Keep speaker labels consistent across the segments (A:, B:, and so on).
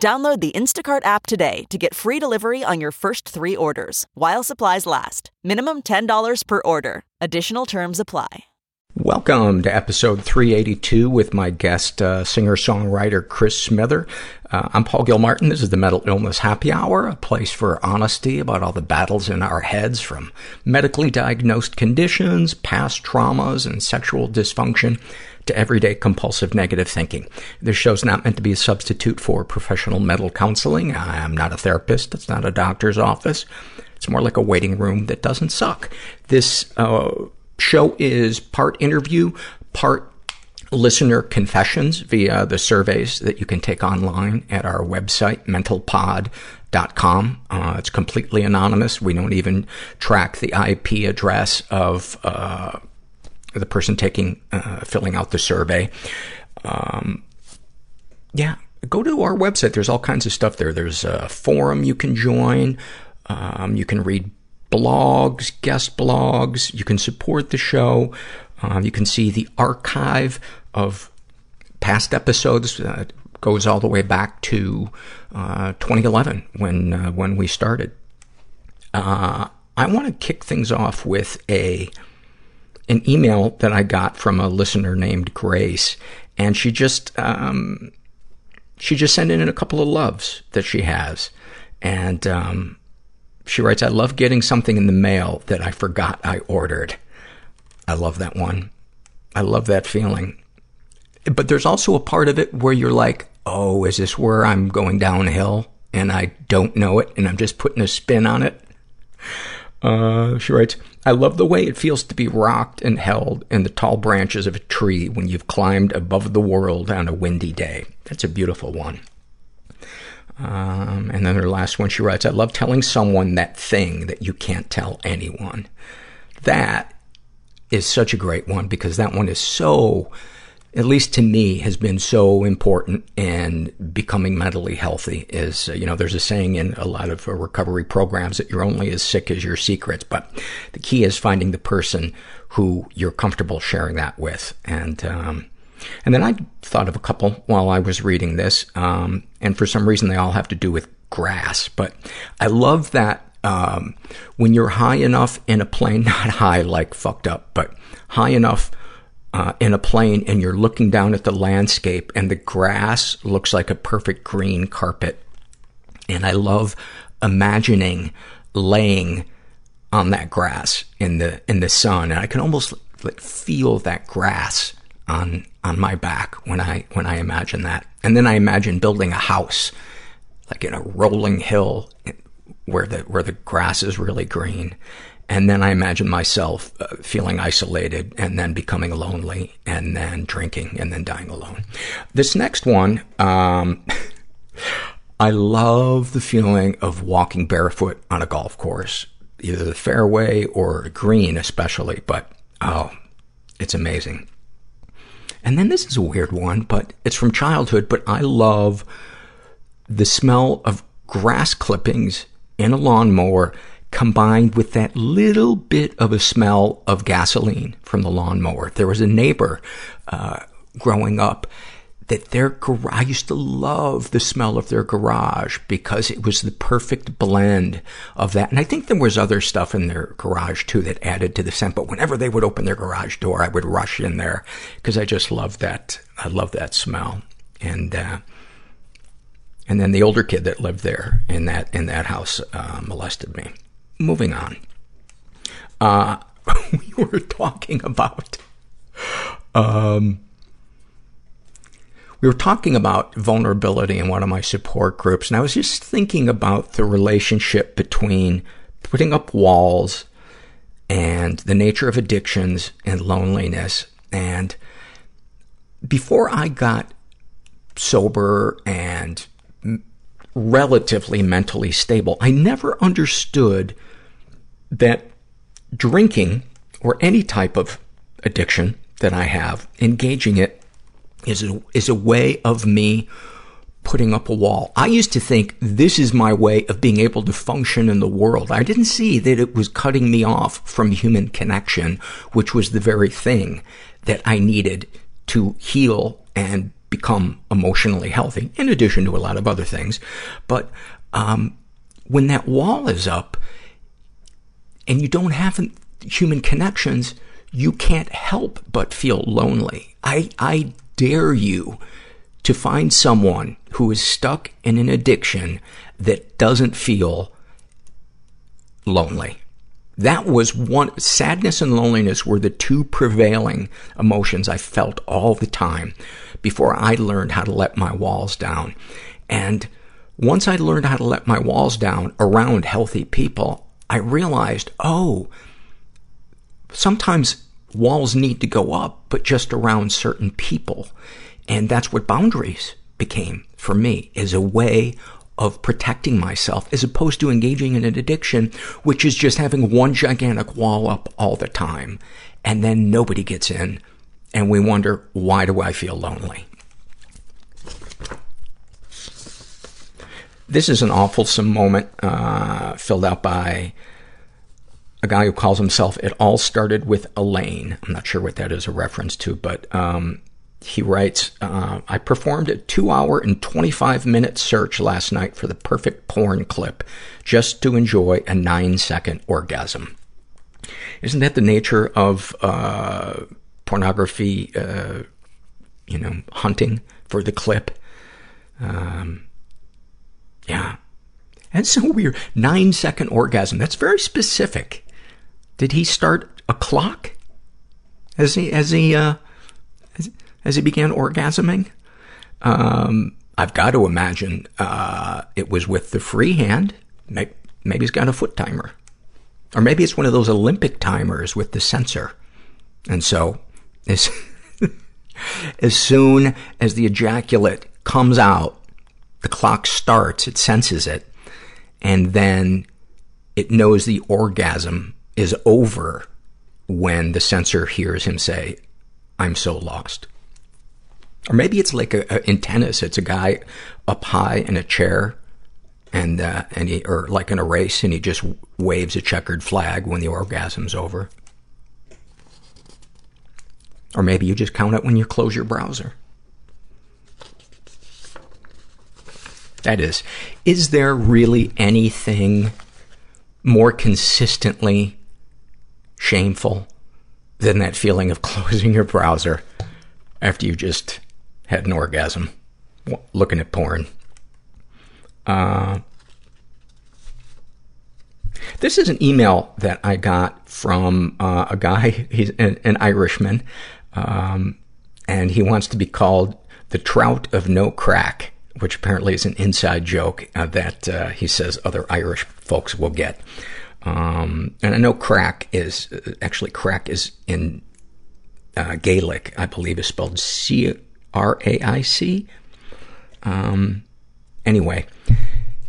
A: Download the Instacart app today to get free delivery on your first three orders while supplies last. Minimum $10 per order. Additional terms apply.
B: Welcome to episode 382 with my guest, uh, singer-songwriter Chris Smither. Uh, I'm Paul Gilmartin. This is the Mental Illness Happy Hour, a place for honesty about all the battles in our heads from medically diagnosed conditions, past traumas, and sexual dysfunction to everyday compulsive negative thinking. This show's not meant to be a substitute for professional mental counseling. I'm not a therapist. It's not a doctor's office. It's more like a waiting room that doesn't suck. This, uh, show is part interview, part listener confessions via the surveys that you can take online at our website, mentalpod.com. Uh, it's completely anonymous. We don't even track the IP address of, uh, the person taking, uh, filling out the survey. Um, yeah, go to our website. There's all kinds of stuff there. There's a forum you can join. Um, you can read blogs, guest blogs. You can support the show. Uh, you can see the archive of past episodes. Uh, goes all the way back to uh, 2011 when uh, when we started. Uh, I want to kick things off with a an email that I got from a listener named Grace, and she just um, she just sent in a couple of loves that she has, and um, she writes, I love getting something in the mail that I forgot I ordered. I love that one. I love that feeling. But there's also a part of it where you're like, oh, is this where I'm going downhill and I don't know it and I'm just putting a spin on it? Uh, she writes, I love the way it feels to be rocked and held in the tall branches of a tree when you've climbed above the world on a windy day. That's a beautiful one. Um, and then her last one, she writes, I love telling someone that thing that you can't tell anyone. That is such a great one because that one is so, at least to me, has been so important in becoming mentally healthy is, uh, you know, there's a saying in a lot of uh, recovery programs that you're only as sick as your secrets, but the key is finding the person who you're comfortable sharing that with. And, um, and then I thought of a couple while I was reading this, um, and for some reason they all have to do with grass. But I love that um, when you're high enough in a plane, not high like fucked up, but high enough Uh, in a plane and you're looking down at the landscape and the grass looks like a perfect green carpet. And I love imagining laying on that grass in the, in the sun. And I can almost like feel that grass on, on my back when I, when I imagine that. And then I imagine building a house, like in a rolling hill where the, where the grass is really green. And then I imagine myself uh, feeling isolated and then becoming lonely and then drinking and then dying alone. This next one, um, I love the feeling of walking barefoot on a golf course, either the fairway or green especially, but oh, it's amazing. And then this is a weird one, but it's from childhood, but I love the smell of grass clippings in a lawnmower combined with that little bit of a smell of gasoline from the lawnmower. There was a neighbor, uh, growing up that their garage, I used to love the smell of their garage because it was the perfect blend of that. And I think there was other stuff in their garage too that added to the scent. But whenever they would open their garage door, I would rush in there because I just loved that. I love that smell. And, uh, and then the older kid that lived there in that, in that house, uh, molested me. Moving on. Uh, we were talking about, um, we were talking about vulnerability in one of my support groups, and I was just thinking about the relationship between putting up walls and the nature of addictions and loneliness. And before I got sober and relatively mentally stable, I never understood that drinking or any type of addiction that I have, engaging it is a, is a way of me putting up a wall. I used to think this is my way of being able to function in the world. I didn't see that it was cutting me off from human connection, which was the very thing that I needed to heal and become emotionally healthy, in addition to a lot of other things. But um, when that wall is up and you don't have human connections, you can't help but feel lonely. I, I dare you to find someone who is stuck in an addiction that doesn't feel lonely. That was one, sadness and loneliness were the two prevailing emotions I felt all the time before I learned how to let my walls down. And once I learned how to let my walls down around healthy people, I realized, oh, sometimes walls need to go up, but just around certain people. And that's what boundaries became for me, is a way of protecting myself as opposed to engaging in an addiction, which is just having one gigantic wall up all the time. And then nobody gets in and we wonder, why do I feel lonely? This is an awful moment, uh, filled out by a guy who calls himself It All Started with Elaine. I'm not sure what that is a reference to, but, um, he writes, uh, I performed a two hour and 25 minute search last night for the perfect porn clip just to enjoy a nine second orgasm. Isn't that the nature of, uh, pornography, uh, you know, hunting for the clip? Um, yeah. That's so weird. Nine second orgasm. That's very specific. Did he start a clock? As he, as he, uh, as, as he began orgasming? Um, I've got to imagine, uh, it was with the free hand. Maybe, maybe he's got a foot timer. Or maybe it's one of those Olympic timers with the sensor. And so, as, as soon as the ejaculate comes out, the clock starts, it senses it, and then it knows the orgasm is over when the sensor hears him say, I'm so lost. Or maybe it's like a, a, in tennis, it's a guy up high in a chair and, uh, and he, or like in a race and he just waves a checkered flag when the orgasm's over. Or maybe you just count it when you close your browser. That is, is there really anything more consistently shameful than that feeling of closing your browser after you just had an orgasm? Looking at porn. Uh, this is an email that I got from uh, a guy, he's an, an Irishman, um, and he wants to be called the trout of no crack, which apparently is an inside joke uh, that uh, he says other Irish folks will get. Um, and I know crack is, actually crack is in, uh, Gaelic, I believe is spelled C-R-A-I-C. Um, anyway,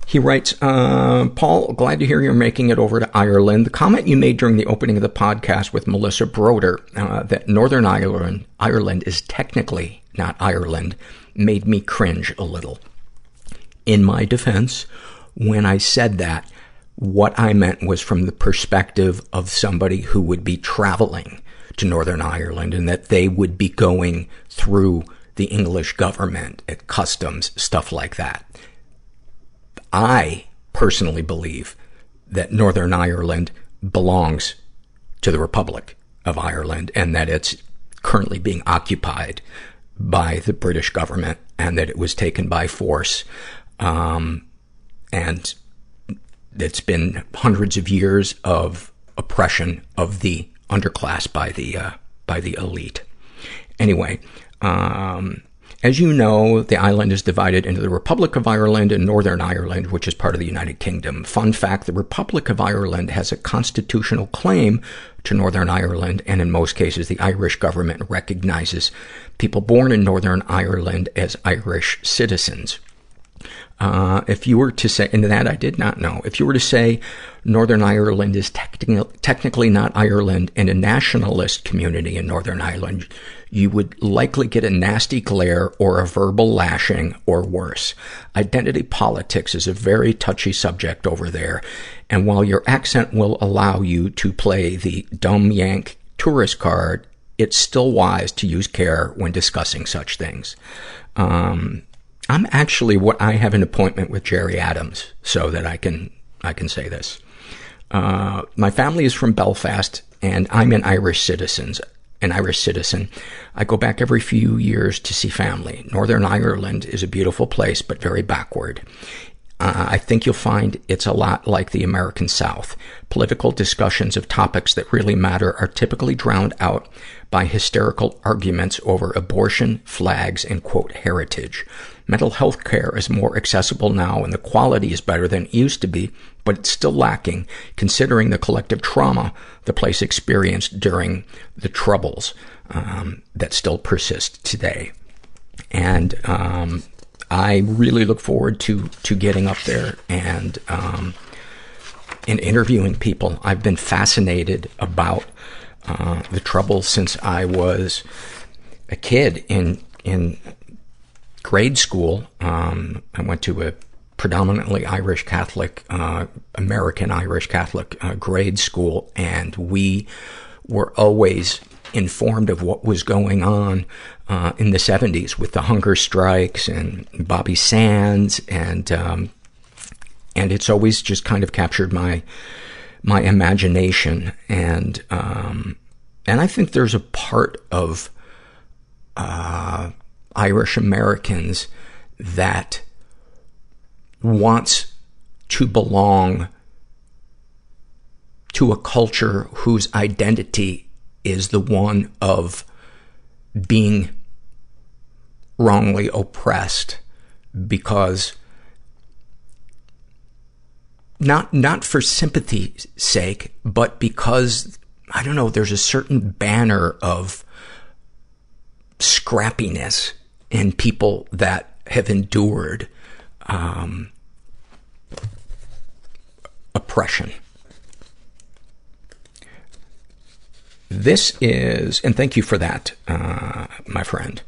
B: he writes, uh, Paul, glad to hear you're making it over to Ireland. The comment you made during the opening of the podcast with Melissa Broder, uh, that Northern Ireland, Ireland is technically not Ireland, made me cringe a little. In my defense, when I said that, What I meant was from the perspective of somebody who would be traveling to Northern Ireland and that they would be going through the English government at customs, stuff like that. I personally believe that Northern Ireland belongs to the Republic of Ireland and that it's currently being occupied by the British government and that it was taken by force. Um, and it's been hundreds of years of oppression of the underclass by the, uh, by the elite. Anyway, um, as you know, the island is divided into the Republic of Ireland and Northern Ireland, which is part of the United Kingdom. Fun fact, the Republic of Ireland has a constitutional claim to Northern Ireland, and in most cases, the Irish government recognizes people born in Northern Ireland as Irish citizens. Uh, if you were to say, and that I did not know, if you were to say Northern Ireland is techni- technically not Ireland and a nationalist community in Northern Ireland, you would likely get a nasty glare or a verbal lashing or worse. Identity politics is a very touchy subject over there, and while your accent will allow you to play the dumb yank tourist card, it's still wise to use care when discussing such things. Um, I'm actually what I have an appointment with Gerry Adams so that I can I can say this. Uh, my family is from Belfast, and I'm an Irish citizen. An Irish citizen. I go back every few years to see family. Northern Ireland is a beautiful place, but very backward. Uh, I think you'll find it's a lot like the American South. Political discussions of topics that really matter are typically drowned out by hysterical arguments over abortion, flags, and quote, heritage. Mental health care is more accessible now and the quality is better than it used to be, but it's still lacking considering the collective trauma the place experienced during the troubles um, that still persist today. And um, I really look forward to to getting up there and um, and interviewing people. I've been fascinated about uh, the trouble since I was a kid in in grade school. Um, I went to a predominantly Irish Catholic, uh, American Irish Catholic uh, grade school, and we were always informed of what was going on uh, in the 70s with the hunger strikes and Bobby Sands, and um, and it's always just kind of captured my my imagination, and um, and I think there's a part of uh, Irish Americans that wants to belong to a culture whose identity is the one of being wrongly oppressed because not not for sympathy's sake but because i don't know there's a certain banner of scrappiness in people that have endured um, oppression. This is, and thank you for that, uh, my friend.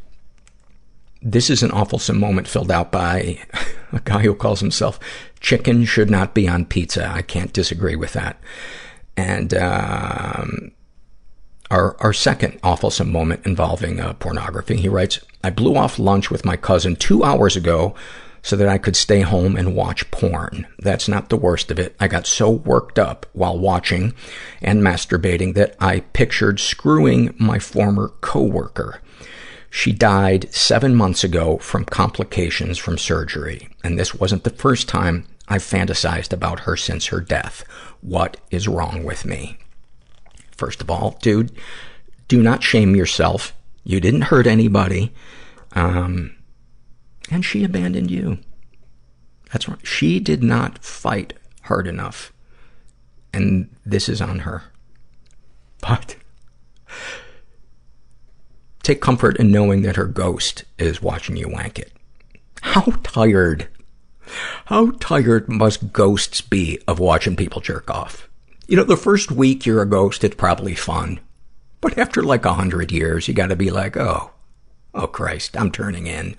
B: This is an awful moment filled out by a guy who calls himself Chicken Should Not Be on Pizza. I can't disagree with that. And um, our, our second awful moment involving uh, pornography. He writes, I blew off lunch with my cousin two hours ago so that I could stay home and watch porn. That's not the worst of it. I got so worked up while watching and masturbating that I pictured screwing my former coworker. She died seven months ago from complications from surgery, and this wasn't the first time I've fantasized about her since her death. What is wrong with me? First of all, dude, do not shame yourself. You didn't hurt anybody. Um, and she abandoned you. That's right. She did not fight hard enough. And this is on her. But take comfort in knowing that her ghost is watching you wank it. How tired, how tired must ghosts be of watching people jerk off? You know, the first week you're a ghost, it's probably fun. But after like a hundred years, you gotta be like, oh, oh Christ, I'm turning in.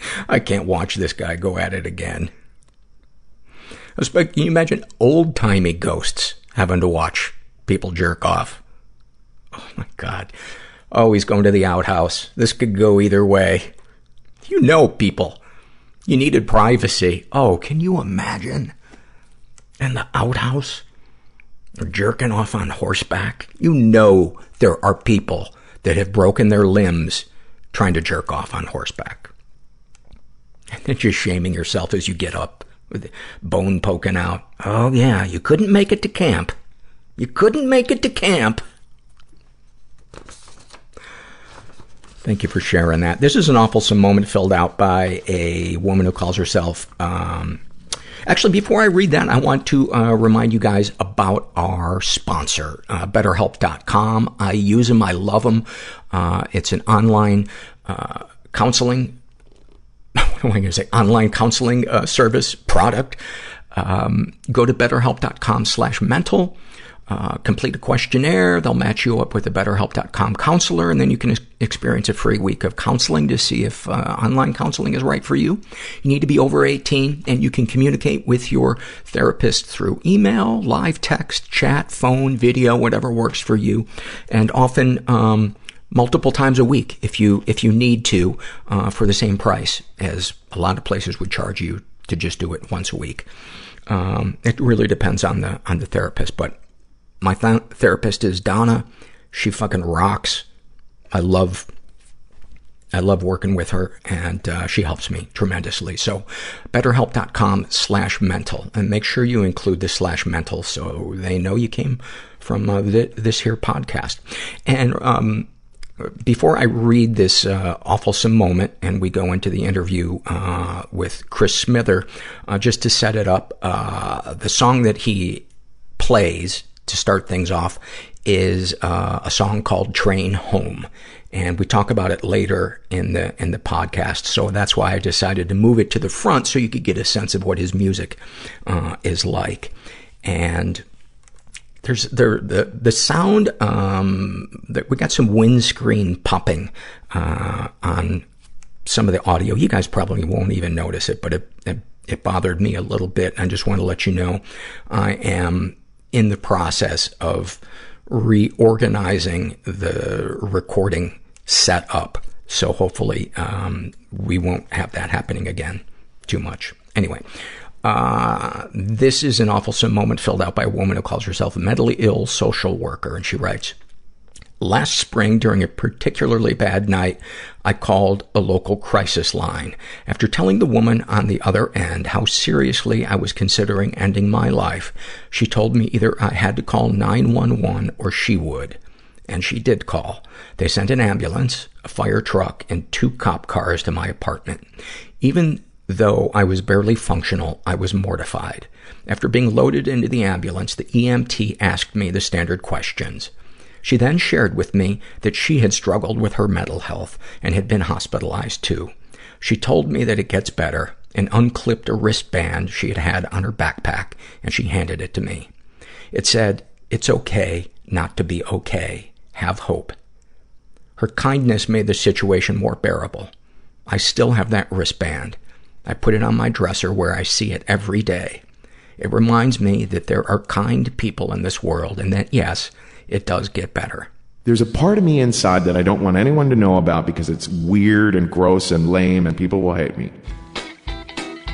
B: I can't watch this guy go at it again. Can you imagine old-timey ghosts having to watch people jerk off? Oh my god. Oh, he's going to the outhouse. This could go either way. You know people. You needed privacy. Oh, can you imagine? And the outhouse? Or jerking off on horseback? You know there are people that have broken their limbs trying to jerk off on horseback. Just shaming yourself as you get up with bone poking out. Oh yeah, you couldn't make it to camp. You couldn't make it to camp. Thank you for sharing that. This is an awful moment filled out by a woman who calls herself, um, Actually, before I read that, I want to uh, remind you guys about our sponsor, uh, BetterHelp.com. I use them. I love them. Uh, it's an online uh, counseling. What am I going to say? Online counseling uh, service product. Um, go to betterhelp.com slash mental. Uh, complete a questionnaire. They'll match you up with a BetterHelp.com counselor, and then you can ex- experience a free week of counseling to see if uh, online counseling is right for you. You need to be over 18, and you can communicate with your therapist through email, live text, chat, phone, video, whatever works for you, and often um, multiple times a week if you if you need to uh, for the same price as a lot of places would charge you to just do it once a week. Um, it really depends on the on the therapist, but my th- therapist is Donna. She fucking rocks. I love, I love working with her and, uh, she helps me tremendously. So, betterhelp.com slash mental and make sure you include the slash mental so they know you came from uh, th- this here podcast. And, um, before I read this uh, awful moment and we go into the interview uh, with Chris Smither, uh, just to set it up, uh, the song that he plays to start things off is uh, a song called Train Home. And we talk about it later in the, in the podcast. So that's why I decided to move it to the front so you could get a sense of what his music, uh, is like. And there's, there, the, the sound, um, that we got some windscreen popping, uh, on some of the audio. You guys probably won't even notice it, but it, it, it bothered me a little bit. I just want to let you know I am in the process of reorganizing the recording setup. So hopefully, um, we won't have that happening again too much. Anyway, uh, this is an awful moment filled out by a woman who calls herself a mentally ill social worker, and she writes, Last spring, during a particularly bad night, I called a local crisis line. After telling the woman on the other end how seriously I was considering ending my life, she told me either I had to call 911 or she would. And she did call. They sent an ambulance, a fire truck, and two cop cars to my apartment. Even though I was barely functional, I was mortified. After being loaded into the ambulance, the EMT asked me the standard questions. She then shared with me that she had struggled with her mental health and had been hospitalized too. She told me that it gets better and unclipped a wristband she had had on her backpack and she handed it to me. It said, it's okay not to be okay. Have hope. Her kindness made the situation more bearable. I still have that wristband. I put it on my dresser where I see it every day. It reminds me that there are kind people in this world and that, yes, it does get better.
C: There's a part of me inside that I don't want anyone to know about because it's weird and gross and lame and people will hate me.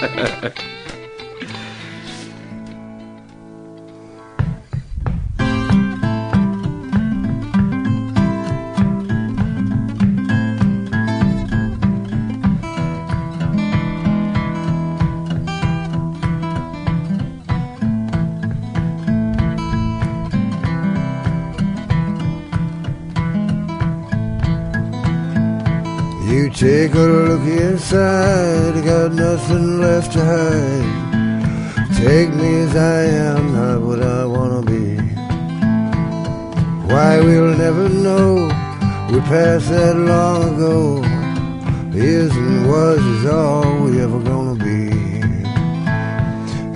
D: Ha ha ha. A look inside, got nothing left to hide. Take me as I am, not what I wanna be. Why we'll never know, we passed that long ago. Is and was is all we ever gonna be.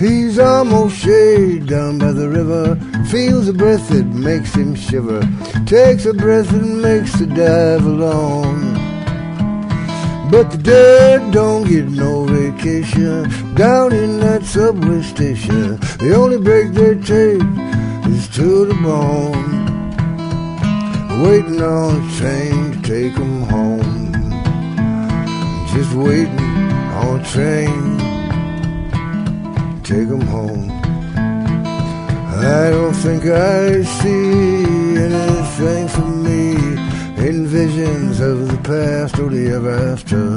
D: He's almost shade down by the river. Feels a breath that makes him shiver. Takes a breath and makes the dive alone. But the dead don't get no vacation down in that subway station. The only break they take is to the bone. Waiting on a train to take 'em home. Just waiting on a train take 'em home. I don't think I see anything for me in visions of the past or the ever after.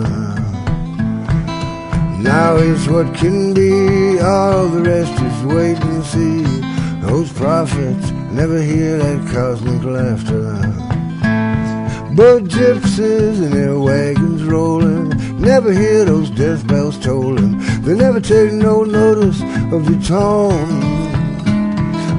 D: Now is what can be, all the rest is wait and see. Those prophets never hear that cosmic laughter. But gypsies in their wagons rolling never hear those death bells tolling. They never take no notice of the tone.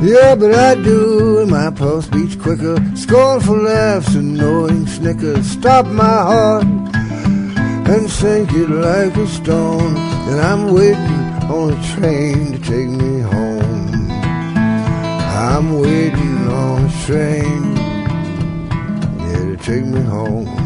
D: Yeah, but I do, and my pulse beats quicker. Scornful laughs, and annoying snickers. Stop my heart and sink it like a stone. And I'm waiting on a train to take me home. I'm waiting on a train, yeah, to take me home.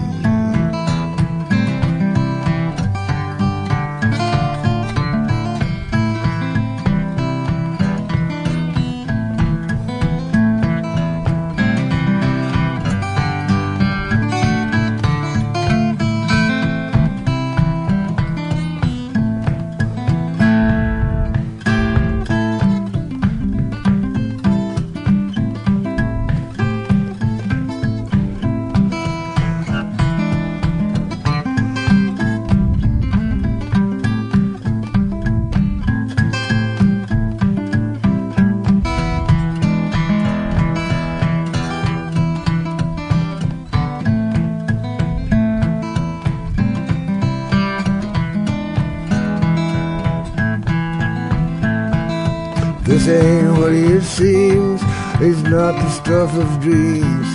D: The stuff of dreams.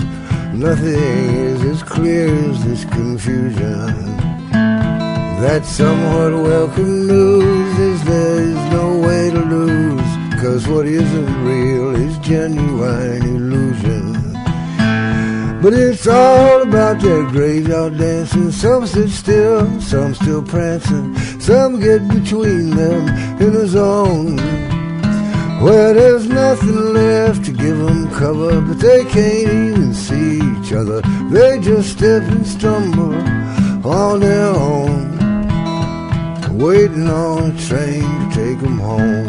D: Nothing is as clear as this confusion. That somewhat welcome news is there is no way to lose. Cause what isn't real is genuine illusion. But it's all about that graveyard dancing. Some sit still, some still prancing. Some get between them in a zone. Where there's nothing left to give them cover, but they can't even see each other. They just step and stumble on their own, waiting on a train to take them home.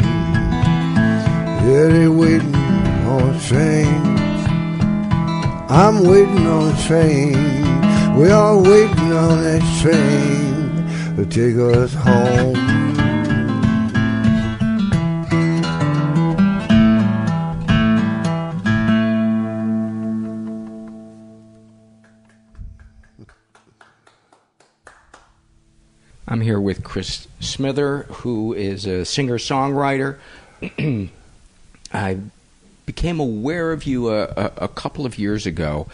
D: Yeah, they're waiting on a train. I'm waiting on a train. We're all waiting on that train to take us home.
B: I'm here with Chris Smither, who is a singer songwriter. I became aware of you a, a, a, couple of years ago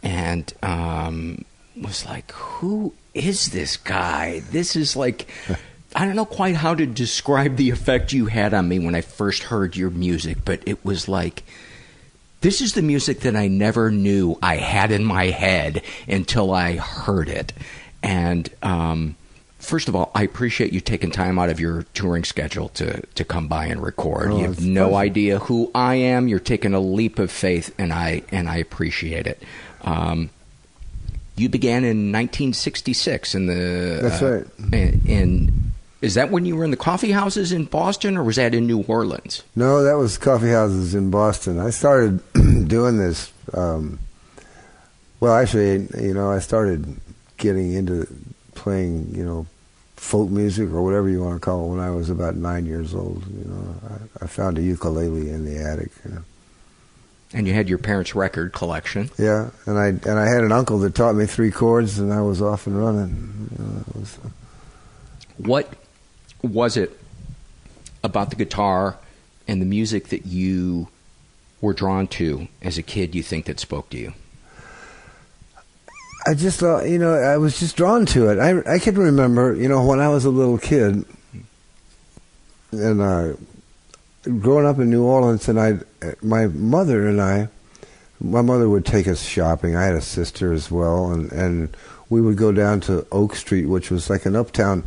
B: and um, was like, who is this guy? This is like. I don't know quite how to describe the effect you had on me when I first heard your music, but it was like this is the music that I never knew I had in my head until I heard it. And um, first of all, I appreciate you taking time out of your touring schedule to, to come by and record.
D: Oh,
B: you have no
D: pleasure.
B: idea who I am. You're taking a leap of faith, and I and I appreciate it. Um, you began in 1966 in the.
D: That's
B: uh,
D: right.
B: In, in is that when you were in the coffee houses in Boston, or was that in New Orleans?
D: No, that was coffee houses in Boston. I started doing this. Um, well, actually, you know, I started getting into playing, you know, folk music or whatever you want to call it when I was about nine years old. You know, I, I found a ukulele in the attic. You know.
B: And you had your parents' record collection.
D: Yeah, and I and I had an uncle that taught me three chords, and I was off and running. You know, was, uh.
B: What was it about the guitar and the music that you were drawn to as a kid? You think that spoke to you?
D: I just thought, you know, I was just drawn to it. I I can remember, you know, when I was a little kid, and uh, growing up in New Orleans, and I, my mother and I, my mother would take us shopping. I had a sister as well, and and we would go down to Oak Street, which was like an uptown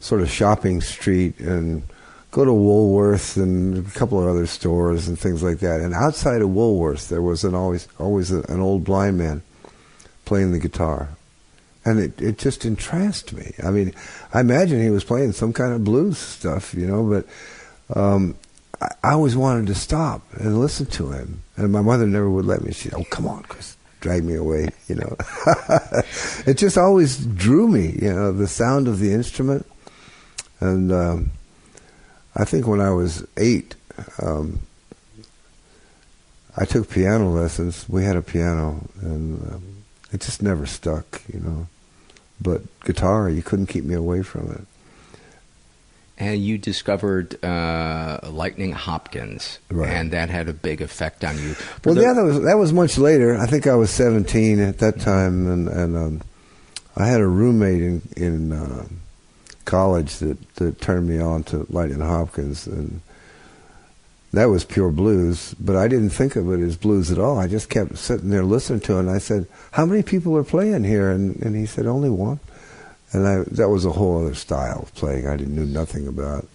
D: sort of shopping street, and go to Woolworth and a couple of other stores and things like that. And outside of Woolworth, there was an always always an old blind man playing the guitar. And it, it just entranced me. I mean, I imagine he was playing some kind of blues stuff, you know, but um, I, I always wanted to stop and listen to him. And my mother never would let me. She said, oh, come on, Chris, drag me away, you know. it just always drew me, you know, the sound of the instrument. And um, I think when I was eight, um, I took piano lessons. We had a piano, and um, it just never stuck, you know. But guitar, you couldn't keep me away from it.
B: And you discovered uh, Lightning Hopkins,
D: Right.
B: and that had a big effect on you. For
D: Well,
B: the-
D: yeah, that was that was much later. I think I was 17 at that time, and and um, I had a roommate in in uh, college that that turned me on to Lightning Hopkins, and that was pure blues. But I didn't think of it as blues at all. I just kept sitting there listening to it, and I said, "How many people are playing here?" And and he said, "Only one." And I, that was a whole other style of playing I didn't knew nothing about.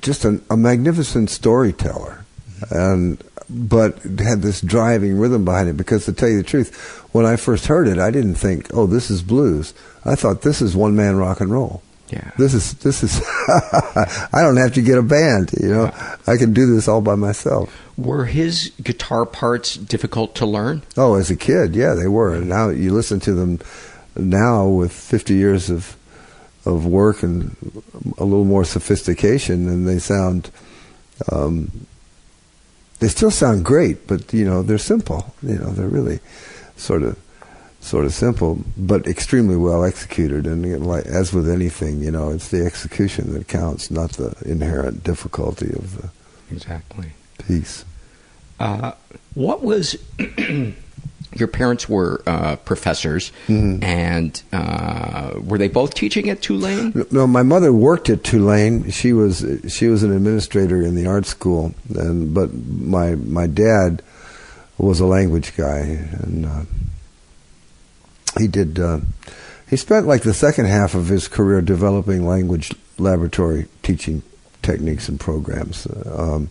D: Just an, a magnificent storyteller, and but had this driving rhythm behind it. Because to tell you the truth, when I first heard it, I didn't think, "Oh, this is blues." I thought this is one man rock and roll.
B: Yeah.
D: This is this is. I don't have to get a band. You know, I can do this all by myself.
B: Were his guitar parts difficult to learn?
D: Oh, as a kid, yeah, they were. And now you listen to them now with 50 years of of work and a little more sophistication, and they sound. Um, they still sound great, but you know they're simple. You know they're really sort of sort of simple, but extremely well executed. And like as with anything, you know, it's the execution that counts, not the inherent difficulty of the
B: Exactly.
D: piece.
B: Uh, what was your parents were uh, professors,
D: Mhm.
B: and uh, were they both teaching at Tulane?
D: No, my mother worked at Tulane. She was she was an administrator in the art school, and but my my dad was a language guy, and uh, he did. Uh, he spent like the second half of his career developing language laboratory teaching techniques and programs. Um,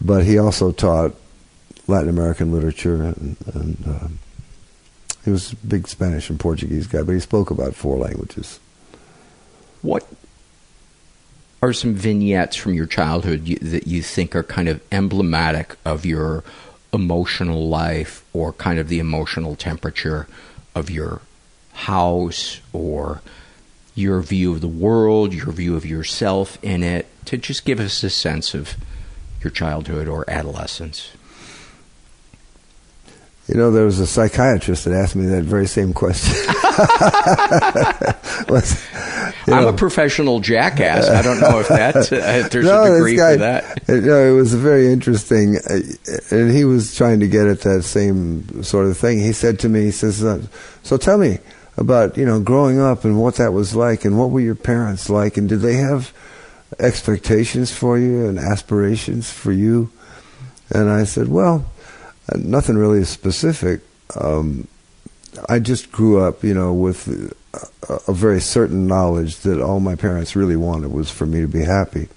D: but he also taught Latin American literature, and, and uh, he was a big Spanish and Portuguese guy. But he spoke about four languages.
B: What are some vignettes from your childhood you, that you think are kind of emblematic of your emotional life or kind of the emotional temperature of your house or your view of the world, your view of yourself in it, to just give us a sense of your childhood or adolescence?
D: You know, there was a psychiatrist that asked me that very same question. Was- you
B: I'm
D: know,
B: a professional jackass. I don't know if that uh, if there's
D: no,
B: a degree
D: guy-
B: for that.
D: uh, No, it was very interesting, uh, and he was trying to get at that same sort of thing. He said to me, he says, "So tell me about you know growing up and what that was like, and what were your parents like, and did they have expectations for you and aspirations for you?" And I said, "Well, uh, nothing really specific. Um, I just grew up, you know, with a, very certain knowledge that all my parents really wanted was for me to be happy."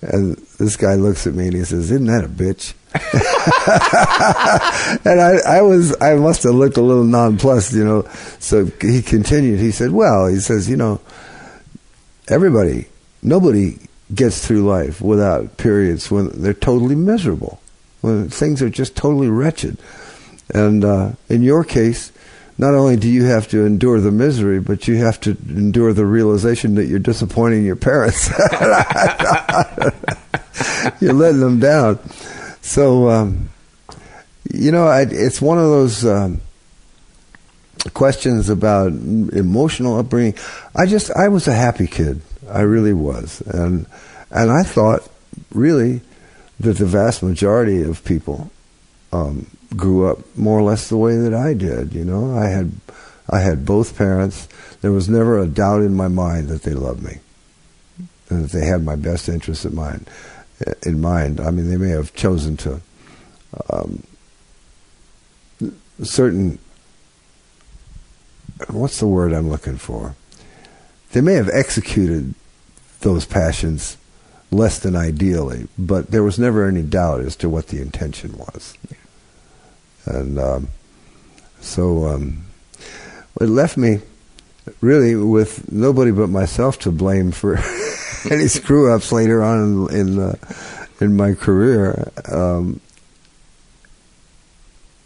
D: And this guy looks at me and he says, "Isn't that a bitch?" and I, I was, I must have looked a little nonplussed, you know. So he continued. He said, "Well," he says, "You know, everybody, nobody gets through life without periods when they're totally miserable, when things are just totally wretched. And uh, in your case, not only do you have to endure the misery, but you have to endure the realization that you're disappointing your parents. you're letting them down. So, um, You know, I, it's one of those um, questions about emotional upbringing. I just, I was a happy kid. I really was, and and I thought really that the vast majority of people um, grew up more or less the way that I did. You know, I had I had both parents. There was never a doubt in my mind that they loved me, and that they had my best interest in mind. In mind, I mean, they may have chosen to um, certain. What's the word I'm looking for? They may have executed those passions less than ideally, but there was never any doubt as to what the intention was. And um, so um, it left me really with nobody but myself to blame for any screw ups later on in in, uh, in my career. Um,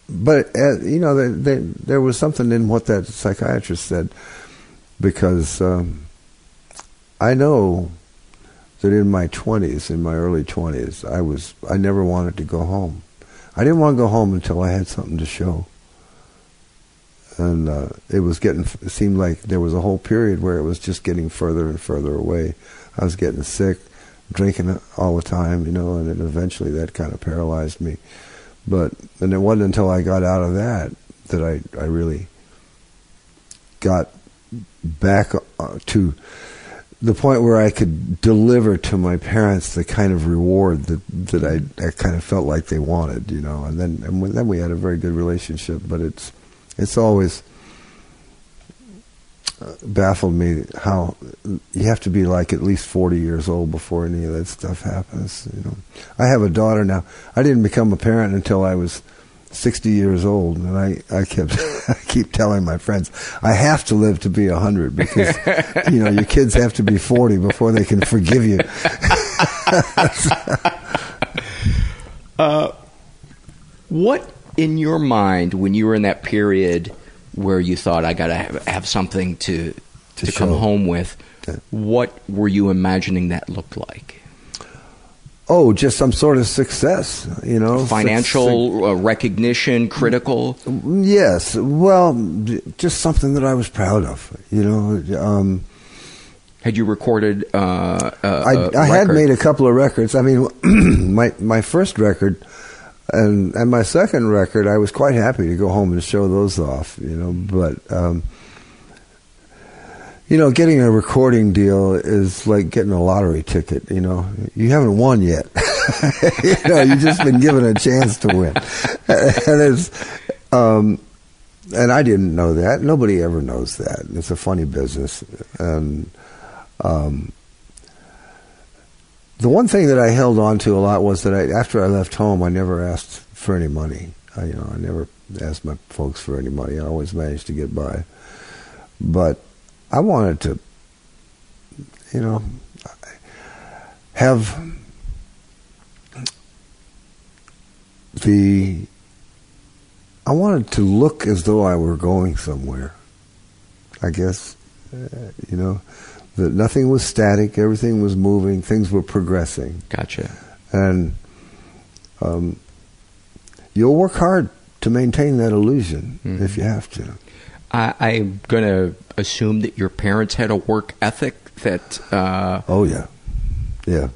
D: but uh, you know, they, they, there was something in what that psychiatrist said because um, I know that in my 20s, in my early 20s, I was I never wanted to go home. I didn't want to go home until I had something to show. And uh, it was getting it seemed like there was a whole period where it was just getting further and further away. I was getting sick, drinking all the time, you know, and then eventually that kind of paralyzed me. But and it wasn't until I got out of that that I I really got back uh, to the point where I could deliver to my parents the kind of reward that that I, I kind of felt like they wanted, you know. And then and then we had a very good relationship, but it's it's always uh, baffled me how you have to be like at least 40 years old before any of that stuff happens, you know. I have a daughter now. I didn't become a parent until I was 60 years old, and I, I kept I keep telling my friends I have to live to be 100 because you know your kids have to be 40 before they can forgive you.
B: uh, what in your mind when you were in that period where you thought I got to have, have, something to to, to come home with? What were you imagining that looked like?
D: Oh, just some sort of success, you know.
B: Financial uh, recognition, critical.
D: Yes, well, just something that I was proud of, you know. Um,
B: had you recorded? Uh,
D: I, I had made a couple of records. I mean, my my first record and and my second record, I was quite happy to go home and show those off, you know. But um, you know, getting a recording deal is like getting a lottery ticket. You know, you haven't won yet. you know, you've just been given a chance to win, and it's. Um, and I didn't know that. Nobody ever knows that. It's a funny business, and um, the one thing that I held on to a lot was that I, after I left home, I never asked for any money. I, you know, I never asked my folks for any money. I always managed to get by, but I wanted to, you know, have the. I wanted to look as though I were going somewhere. I guess, uh, you know, that nothing was static, everything was moving, things were progressing.
B: Gotcha.
D: And um, you'll work hard to maintain that illusion mm-hmm. if you have to.
B: I, I'm going to assume that your parents had a work ethic that. Uh,
D: oh yeah, yeah.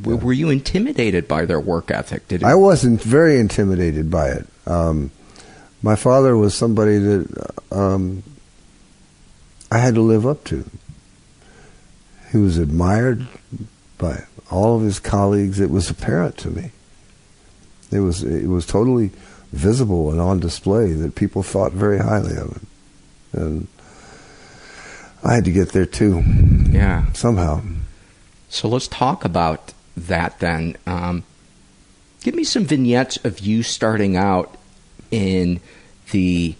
B: W- were you intimidated by their work ethic?
D: Did it- I wasn't very intimidated by it. Um, my father was somebody that um, I had to live up to. He was admired by all of his colleagues. It was apparent to me. It was it was totally visible and on display that people thought very highly of him and I had to get there too.
B: Yeah,
D: somehow.
B: So let's talk about that then. Um, give me some vignettes of you starting out in the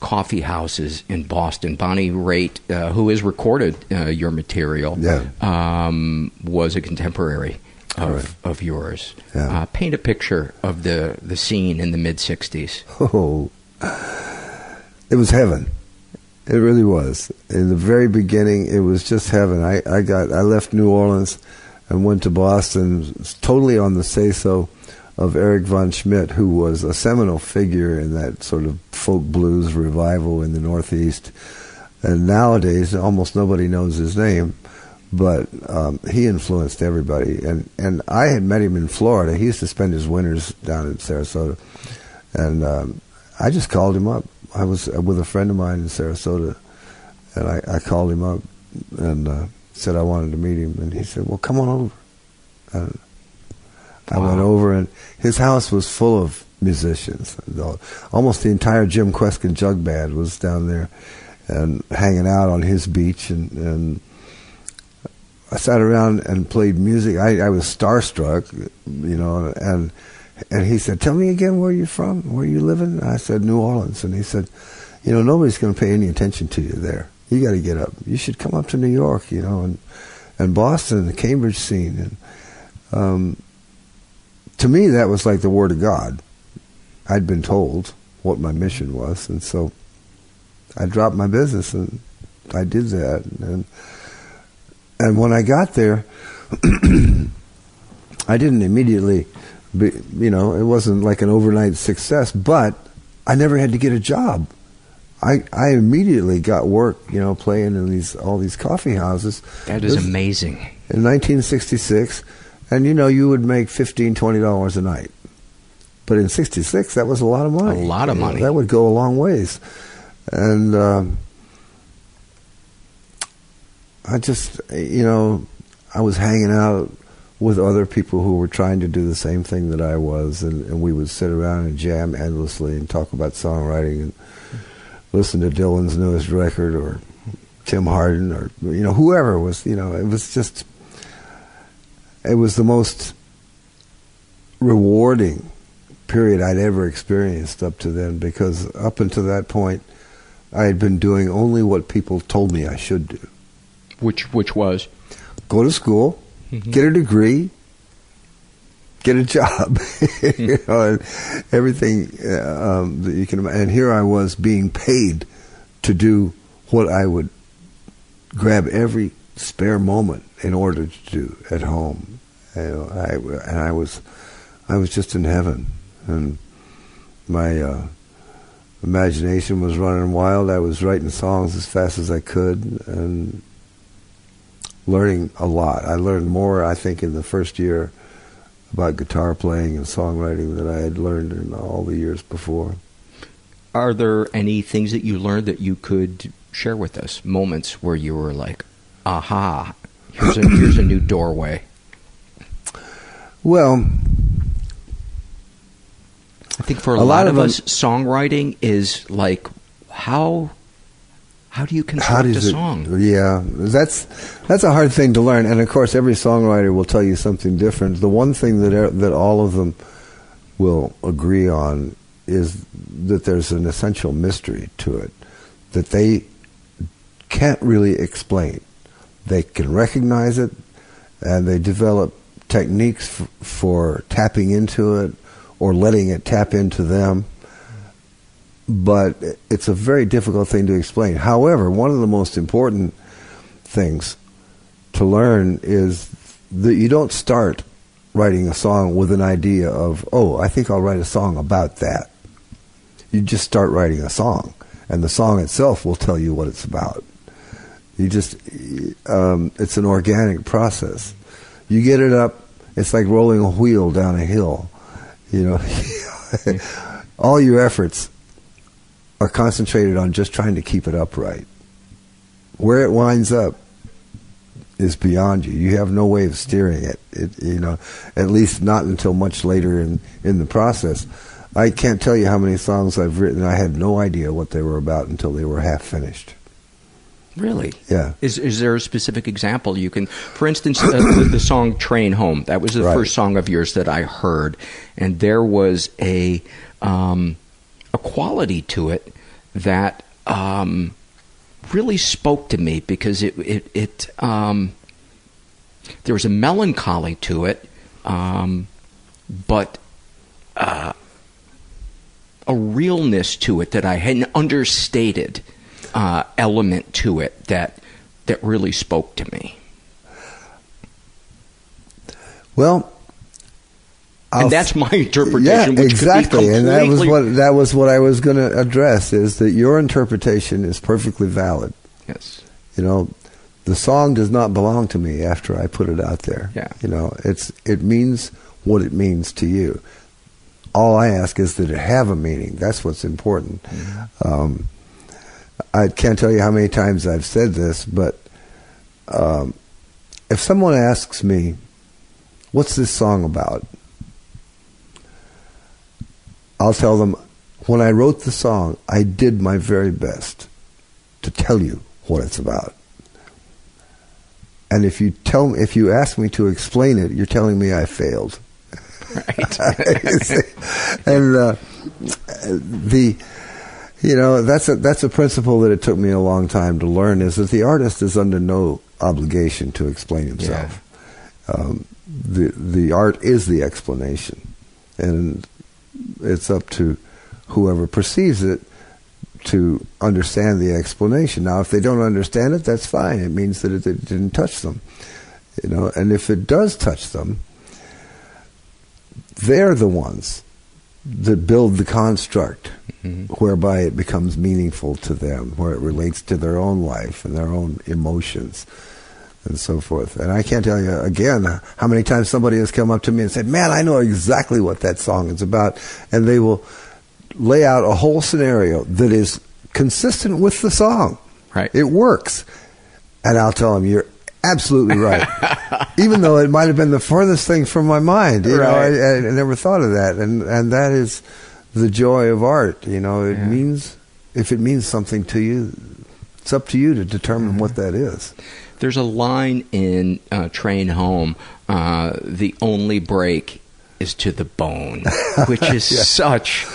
B: coffee houses in Boston. Bonnie Raitt, uh, who has recorded uh, your material,
D: yeah.
B: um, was a contemporary of, right. of yours.
D: Yeah.
B: Uh, paint a picture of the, the scene in the mid 60s.
D: Oh, it was heaven. It really was. In the very beginning, it was just heaven. I, I got I left New Orleans and went to Boston, totally on the say so of Eric von Schmidt, who was a seminal figure in that sort of folk blues revival in the Northeast. And nowadays, almost nobody knows his name, but um, he influenced everybody. And and I had met him in Florida. He used to spend his winters down in Sarasota, and um, I just called him up. I was with a friend of mine in Sarasota, and I, I called him up and uh, said I wanted to meet him, and he said, "Well, come on over." And I went over, and his house was full of musicians. Almost the entire Jim Kweskin Jug Band was down there and hanging out on his beach, and, and I sat around and played music. I, I was starstruck, you know, and and he said, "Tell me again where you're from, where you living." I said, "New Orleans," and he said, "You know, nobody's going to pay any attention to you there. You got to get up. You should come up to New York, you know, and and Boston, the Cambridge scene." And um, to me, that was like the word of God. I'd been told what my mission was, and so I dropped my business and I did that. And and when I got there, I didn't immediately you know, it wasn't like an overnight success, but I never had to get a job. I I immediately got work, you know, playing in these all these coffee houses.
B: That is amazing.
D: In 1966, and you know, you would make 15 20 dollars a night. But in 66, that was a lot of money.
B: A lot of money.
D: that would go a long ways. And um, I just, you know, I was hanging out with other people who were trying to do the same thing that I was, and, and we would sit around and jam endlessly and talk about songwriting and listen to Dylan's newest record or Tim Hardin or you know whoever was. You know, it was just, it was the most rewarding period I'd ever experienced up to then because up until that point, I had been doing only what people told me I should do.
B: Which which was
D: go to school,
B: Mhm.
D: get a degree, get a job, you know, and everything uh, um, that you can. ima- And here I was being paid to do what I would grab every spare moment in order to do at home. You know, I, and I was, I was just in heaven, and my uh, imagination was running wild. I was writing songs as fast as I could, and learning a lot. I learned more, I think, in the first year about guitar playing and songwriting than I had learned in all the years before.
B: Are there any things that you learned that you could share with us? Moments where you were like, "Aha! Here's a here's a new doorway."
D: Well,
B: I think for a,
D: A
B: lot,
D: lot
B: of
D: of
B: us, songwriting is like how how do you construct a
D: it?
B: song?
D: Yeah, that's that's a hard thing to learn, and of course, every songwriter will tell you something different. The one thing that er- that all of them will agree on is that there's an essential mystery to it that they can't really explain. They can recognize it, and they develop techniques f- for tapping into it or letting it tap into them but it's a very difficult thing to explain. However, one of the most important things to learn is that you don't start writing a song with an idea of, oh, I think I'll write a song about that. You just start writing a song, and the song itself will tell you what it's about. You just, um, it's an organic process. You get it up, it's like rolling a wheel down a hill. You know, all your efforts are concentrated on just trying to keep it upright. Where it winds up is beyond you. You have no way of steering it. It you know, at least not until much later in in the process. I can't tell you how many songs I've written. I had no idea what they were about until they were half finished.
B: Really?
D: Yeah.
B: Is is there a specific example you can? For instance, uh, the, the song "Train Home." That was the
D: Right.
B: first song of yours that I heard, and there was a um, a quality to it that um, really spoke to me because it it, it um, there was a melancholy to it, um, but uh, a realness to it that I had an understated uh, element to it that that really spoke to me.
D: Well,
B: and
D: I'll-
B: that's my interpretation.
D: Yeah, exactly, and that was what that was what I was going to address. Is that your interpretation is perfectly valid?
B: Yes.
D: You know, the song does not belong to me after I put it out there.
B: Yeah.
D: You know, it's it means what it means to you. All I ask is that it have a meaning. That's what's important.
B: Mm-hmm.
D: Um, I can't tell you how many times I've said this, but um, if someone asks me, "What's this song about?" I'll tell them, when I wrote the song, I did my very best to tell you what it's about. And if you tell if you ask me to explain it, you're telling me I failed.
B: Right.
D: and uh, the you know that's a that's a principle that it took me a long time to learn is that the artist is under no obligation to explain himself. Um, the the art is the explanation, and it's up to whoever perceives it to understand the explanation. Now, if they don't understand it, that's fine. It means that it, it didn't touch them, you know. And if it does touch them, they're the ones that build the construct mm-hmm. whereby it becomes meaningful to them, where it relates to their own life and their own emotions and so forth. And I can't tell you again how many times somebody has come up to me and said, "Man, I know exactly what that song is about," and they will lay out a whole scenario that is consistent with the song.
B: Right.
D: It works, and I'll tell them, "You're absolutely right," even though it might have been the furthest thing from my mind. You know, I, I never thought of that, and and that is the joy of art. You know, it means if it means something to you, it's up to you to determine mm-hmm. what that is.
B: There's a line in uh, Train Home, uh, the only break is to the bone, which is
D: Yeah.
B: such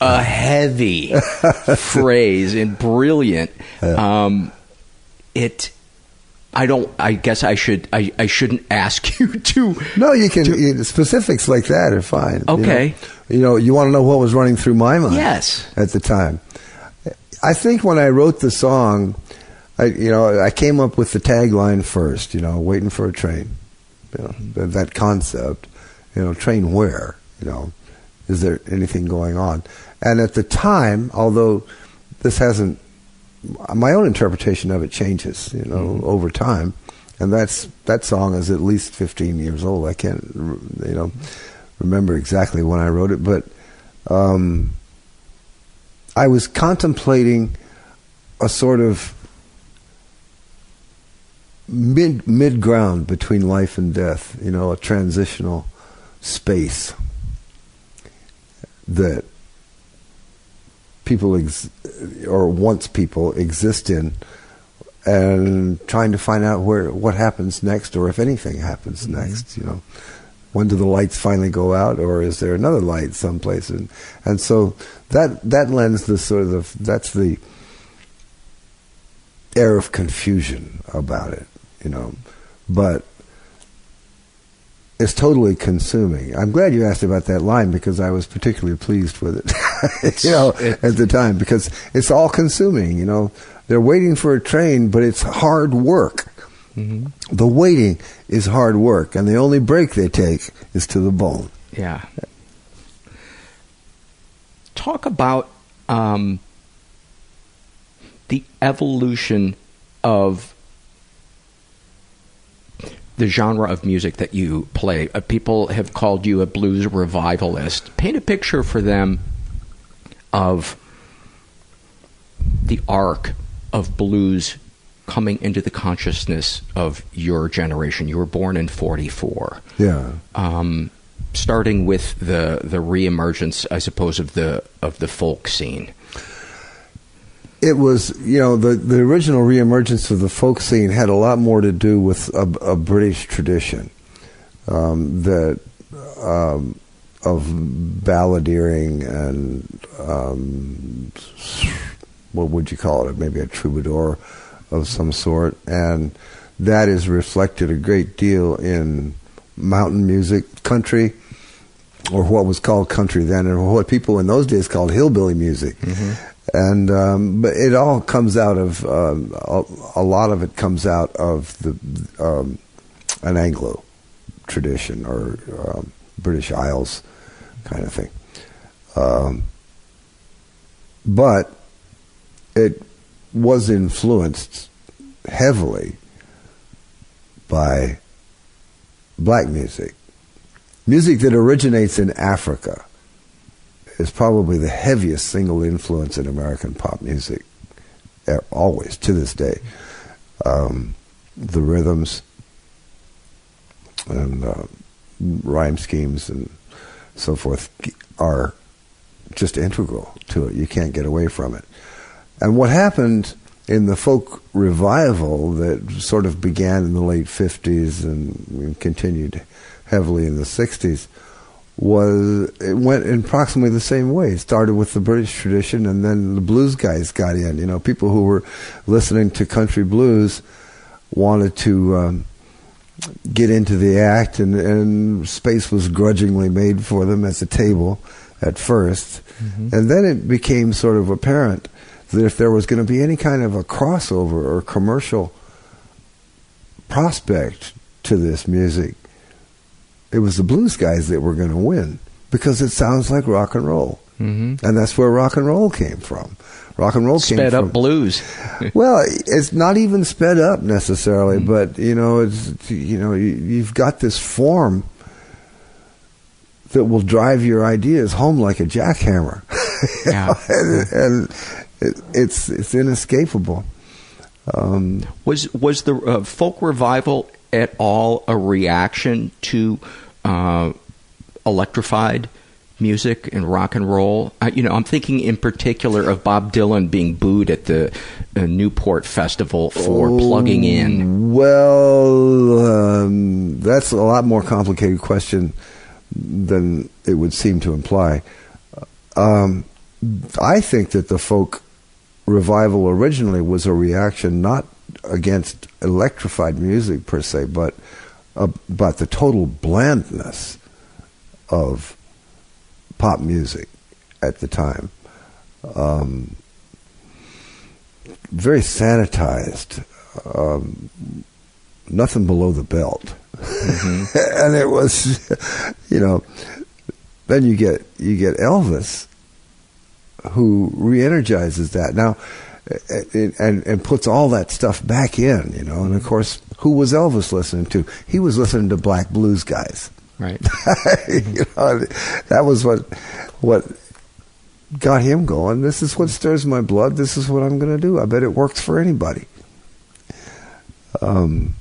B: a heavy phrase and brilliant. Um, it. I don't. I guess I should. I, I shouldn't ask you to.
D: No, you can you- specifics like that are fine. you know.
B: Okay.
D: You know, you want to know what was running through my mind?
B: Yes.
D: At the time, I think when I wrote the song, I you know I came up with the tagline first. You know, waiting for a train. You know, that, that concept. You know, train where? You know, is there anything going on? And at the time, although this hasn't, my own interpretation of it changes. You know, over time, and that's that song is at least 15 years old. I can't, you know, remember exactly when I wrote it, but um, I was contemplating a sort of mid mid ground between life and death. You know, a transitional space that people ex- or once people exist in and trying to find out where what happens next or if anything happens mm-hmm. next you know. When do the lights finally go out or is there another light someplace? And and so that that lends the sort of the, that's the air of confusion about it you know but it's totally consuming. I'm glad you asked about that line because I was particularly pleased with it. you know, at the time because it's all consuming. You know, they're waiting for a train, but it's hard work. The waiting is hard work, and the only break they take is to the bone.
B: Yeah. Talk about um, the evolution of the genre of music that you play. Uh, people have called you a blues revivalist. Paint a picture for them of the arc of blues coming into the consciousness of your generation. You were born in 44
D: Yeah.
B: um, starting with the the reemergence, I suppose, of the of the folk scene.
D: It was, you know, the, the original reemergence of the folk scene had a lot more to do with a, a British tradition um, that um, of balladeering and um, what would you call it? Maybe a troubadour of some sort, and that is reflected a great deal in mountain music, country, or what was called country then, and what people in those days called hillbilly music and um, but it all comes out of um, a, a lot of it comes out of the um, an Anglo tradition or um, British Isles kind of thing. Um, but it was influenced heavily by black music. Music that originates in Africa is probably the heaviest single influence in American pop music, eh, always to this day. Um, the rhythms and uh, rhyme schemes and so forth are just integral to it. You can't get away from it. And what happened in the folk revival that sort of began in the late 50s and continued heavily in the 60s was it went in approximately the same way. It started with the British tradition, and then the blues guys got in. You know, people who were listening to country blues wanted to um, get into the act, and, and space was grudgingly made for them at the table at 1st
E: Mhm.
D: and then it became sort of apparent that if there was going to be any kind of a crossover or commercial prospect to this music, it was the blues guys that were going to win because it sounds like rock and roll.
B: Mhm.
D: And that's where rock and roll came from. Rock and roll came
B: Sped
D: from
B: up blues.
D: well, it's not even sped up necessarily,
B: Mm-hmm.
D: but you know, it's you know, you, you've got this form that will drive your ideas home like a jackhammer,
B: Yeah.
D: and, and it, it's it's inescapable. Um,
B: Was was the uh, folk revival at all a reaction to uh, electrified music and rock and roll? Uh, you know, I'm thinking in particular of Bob Dylan being booed at the uh, Newport Festival for plugging in.
D: Well, um, that's a lot more complicated question than it would seem to imply. Um, I think that the folk revival originally was a reaction not against electrified music per se, but about the total blandness of pop music at the time. Um, very sanitized, um, nothing below the belt, and it was, you know. Then you get you get Elvis, who re-energizes that now, and, and and puts all that stuff back in, you know. And of course, who was Elvis listening to? He was listening to black blues guys.
B: Right.
D: you know, that was what what got him going. This is what stirs my blood. This is what I'm going to do. I bet it works for anybody. Um,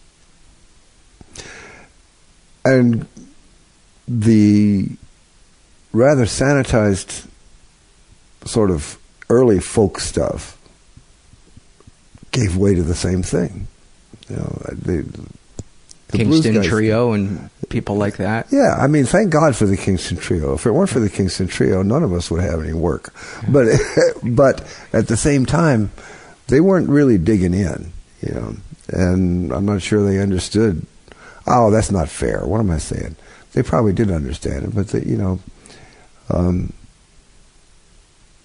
D: and the rather sanitized sort of early folk stuff gave way to the same thing. You know, the,
B: Kingston
D: guys-
B: Trio and people like that.
D: yeah, I mean, thank God for the Kingston Trio. If it weren't for the Kingston Trio, none of us would have any work. But but at the same time, they weren't really digging in, you know. And I'm not sure they understood. Oh, that's not fair. What am I saying? They probably did understand it, but they, you know, um,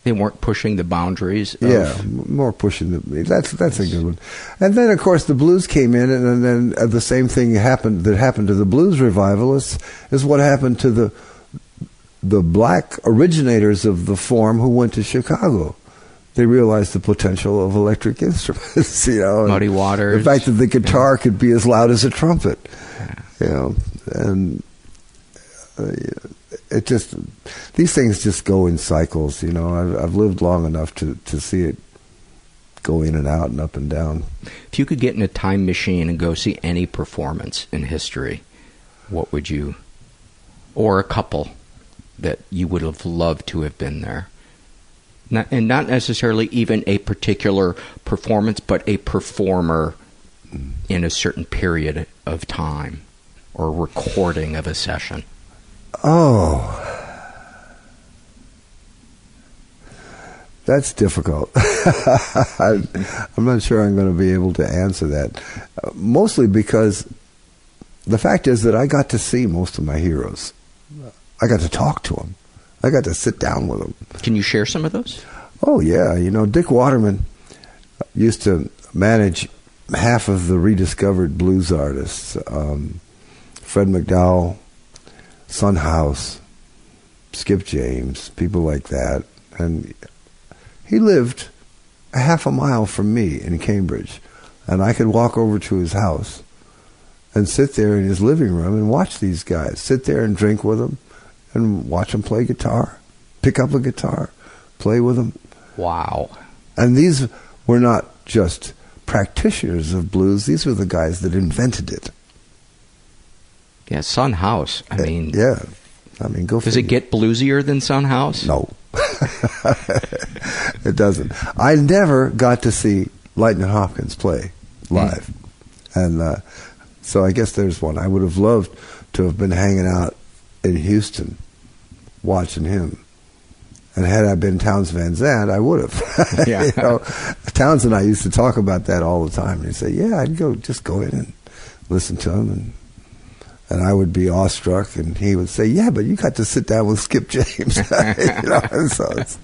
B: They weren't pushing the boundaries. Of,
D: yeah, more pushing the. That's that's a good one. And then of course the blues came in, and, and then uh, the same thing happened that happened to the blues revivalists is what happened to the the black originators of the form who went to Chicago. They realized the potential of electric instruments, you know.
B: Muddy Waters.
D: The fact that the guitar could be as loud as a trumpet, you know, and uh, it just these things just go in cycles. You know, I've, I've lived long enough to to see it go in and out and up and down.
B: If you could get in a time machine and go see any performance in history, what would you, or a couple that you would have loved to have been there? Not, and not necessarily even a particular performance, but a performer mm. in a certain period of time or recording of a session.
D: Oh, that's difficult. I'm not sure I'm going to be able to answer that. Uh, mostly because the fact is that I got to see most of my heroes. I got to talk to them. I got to sit down with them.
B: Can you share some of those?
D: Oh yeah, you know Dick Waterman used to manage half of the rediscovered blues artists um, Fred McDowell, Son House, Skip James, people like that. And he lived a half a mile from me in Cambridge. And I could walk over to his house and sit there in his living room and watch these guys. Sit there and drink with them and watch them play guitar. Pick up a guitar, play with them.
B: Wow.
D: And these were not just practitioners of blues, these were the guys that invented it.
B: Yeah, Son House. I mean,
D: Yeah. I mean, go
B: does it get bluesier than Son House?
D: No. it doesn't. I never got to see Lightning Hopkins play live. And uh, so I guess there's one. I would have loved to have been hanging out in Houston watching him. And had I been Townes Van Zandt, I would have.
B: Yeah.
D: you know, Townes and I used to talk about that all the time. And he'd say, "Yeah, I'd go, just go in and listen to him." And and I would be awestruck, and he would say, "Yeah, but you got to sit down with Skip James." you know, so it's,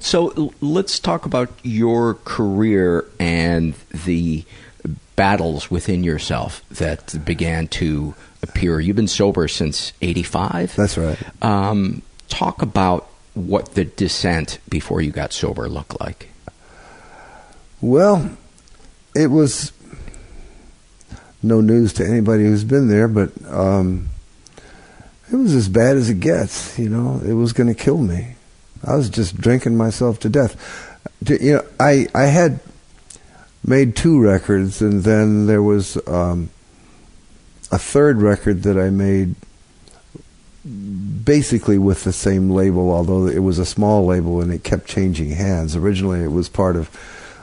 B: So let's talk about your career and the battles within yourself that began to appear. You've been sober since '85.
D: That's right.
B: Um, talk about what the descent before you got sober looked like.
D: Well, it was no news to anybody who's been there, but um, it was as bad as it gets. You know, it was going to kill me. I was just drinking myself to death. You know, I I had made two records, and then there was um, a third record that I made basically with the same label, although it was a small label and it kept changing hands. Originally, it was part of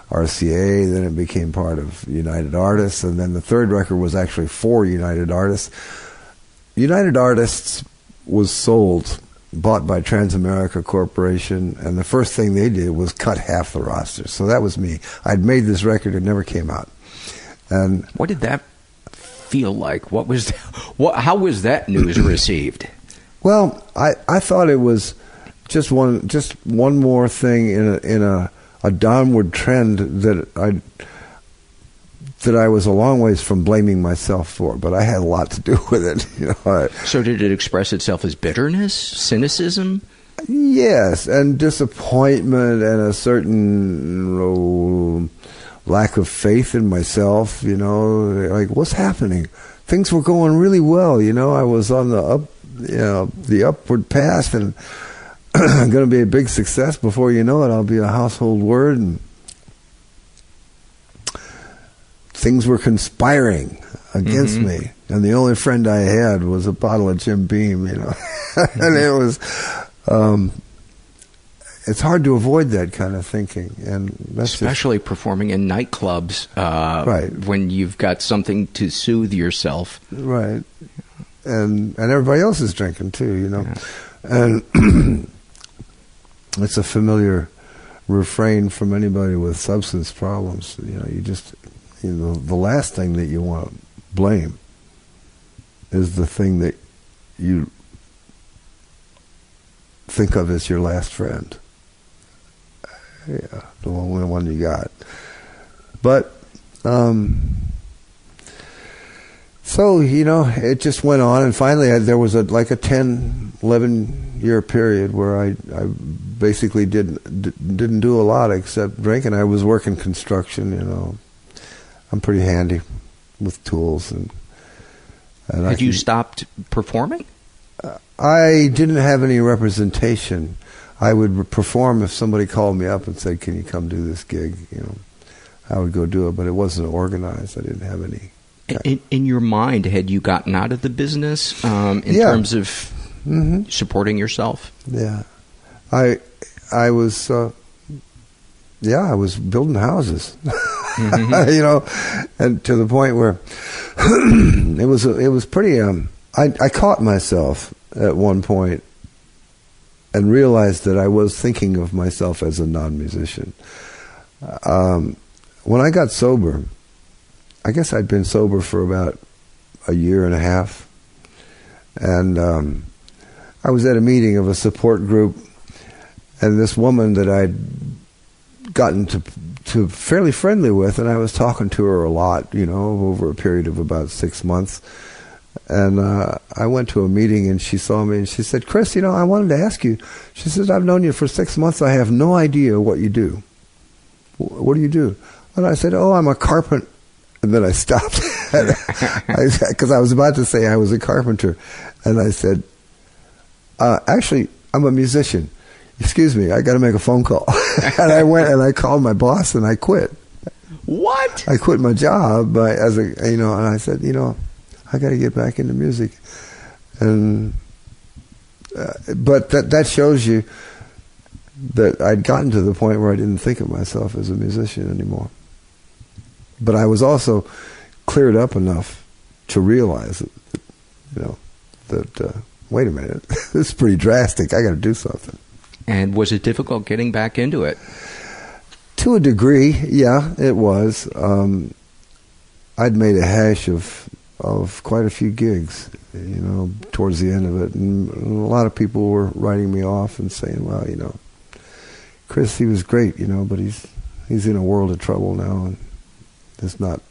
D: RCA, then it became part of United Artists, and then the third record was actually for United Artists. United Artists was sold, bought by Transamerica Corporation, and the first thing they did was cut half the roster. So that was me. I'd made this record, it never came out. And
B: What did that feel like? What was what? How was that news received?
D: Well, I, I thought it was just one just one more thing in a in a, a downward trend that I that I was a long ways from blaming myself for, but I had a lot to do with it. You know,
B: So did it express itself as bitterness, cynicism?
D: yes, and disappointment and a certain oh, lack of faith in myself. You know, like what's happening? Things were going really well. You know, I was on the up, you know, the upward path, and going to be a big success. Before you know it, I'll be a household word, and things were conspiring against
B: Mhm.
D: me. And the only friend I had was a bottle of Jim Beam. You know, and it was. Um, it's hard to avoid that kind of thinking, and that's just-
B: Especially performing in nightclubs, uh,
D: Right.
B: When you've got something to soothe yourself.
D: right, and and everybody else is drinking too, you know, and it's a familiar refrain from anybody with substance problems. You know, you just you know the last thing that you want to blame is the thing that you think of as your last friend. Yeah, the only one you got. But um, so you know, it just went on, and finally, I, there was a like a 10, 11 year period where I, I basically didn't d- didn't do a lot except drink, and I was working construction. You know, I'm pretty handy with tools, and and I
B: Had you stopped performing?
D: Uh, I didn't have any representation. I would perform if somebody called me up and said, "Can you come do this gig?" You know, I would go do it, but it wasn't organized. I didn't have any.
B: In, in your mind, had you gotten out of the business um, in
D: Yeah.
B: terms of
D: Mhm.
B: supporting yourself?
D: Yeah, I, I was, uh, yeah, I was building houses,
B: Mhm.
D: you know, and to the point where it was, it was pretty. Um, I, I caught myself at one point and realized that I was thinking of myself as a non-musician. Um, when I got sober, I guess I'd been sober for about a year and a half, and um, I was at a meeting of a support group, and this woman that I'd gotten to to fairly friendly with, and I was talking to her a lot, you know, over a period of about six months. And uh, I went to a meeting and she saw me and she said, Chris, you know, I wanted to ask you. She says, I've known you for six months. I have no idea what you do. "Wh- What do you do? And I said, Oh, I'm a carpenter. And then I stopped because I was about to say I was a carpenter. And I said, uh, Actually, I'm a musician. Excuse me, I got to make a phone call. and I went and I called my boss and I quit.
B: What?
D: I quit my job by, as a you know, and I said, you know, I got to get back into music, and uh, but that that shows you that I'd gotten to the point where I didn't think of myself as a musician anymore. But I was also cleared up enough to realize, that, you know, that uh, wait a minute, this is pretty drastic. I got to do something.
B: And was it difficult getting back into it?
D: To a degree, yeah, it was. Um, I'd made a hash of of quite a few gigs, you know, towards the end of it, and a lot of people were writing me off and saying, "Well, you know, Chris, he was great, you know, but he's he's in a world of trouble now, and it's not."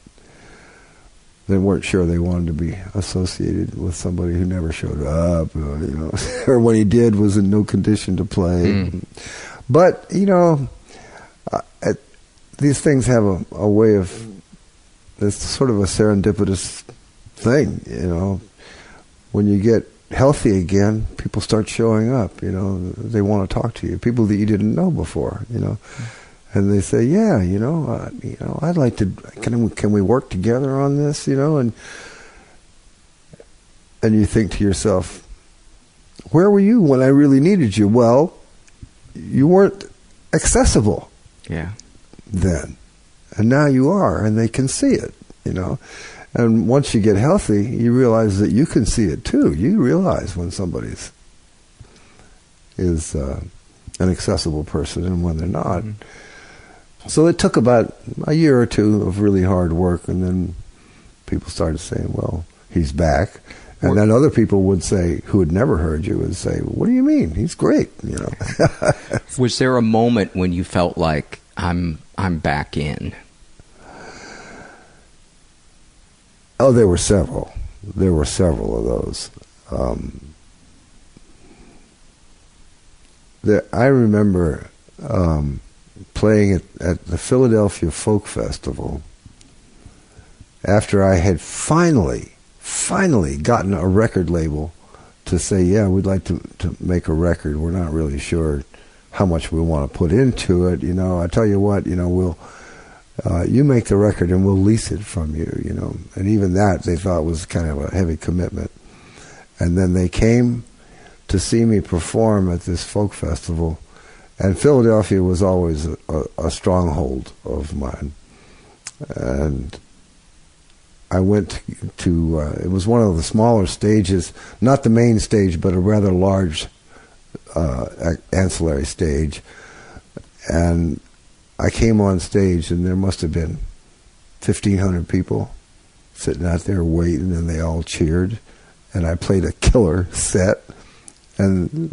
D: They weren't sure they wanted to be associated with somebody who never showed up, or, you know, or when he did was in no condition to play.
B: Mm.
D: But you know, uh, it, these things have a, a way of it's sort of a serendipitous thing, you know. When you get healthy again, people start showing up. You know, they want to talk to you. People that you didn't know before, you know, and they say, "Yeah, you know, uh, you know, I'd like to. Can we, can we work together on this? You know?" And and you think to yourself, "Where were you when I really needed you?" Well, you weren't accessible
B: Yeah.
D: then. And now you are, and they can see it, you know. And once you get healthy, you realize that you can see it too. You realize when somebody's is uh, an accessible person and when they're not. So it took about a year or two of really hard work, and then people started saying, "Well, he's back." And then other people would say, who had never heard you, would say, "What do you mean? He's great," you know.
B: Was there a moment when you felt like I'm I'm back in?
D: Oh, there were several. There were several of those. Um, there, I remember um, playing at, at the Philadelphia Folk Festival after I had finally, finally gotten a record label to say, yeah, we'd like to, to make a record. We're not really sure how much we want to put into it. You know, I tell you what, you know, we'll uh, you make the record and we'll lease it from you, you know. And even that they thought was kind of a heavy commitment. And then they came to see me perform at this folk festival, and Philadelphia was always a, a, stronghold of mine. And I went to, uh, it was one of the smaller stages, not the main stage, but a rather large uh, ancillary stage. And I came on stage, and there must have been 1,500 people sitting out there waiting, and they all cheered. And I played a killer set, and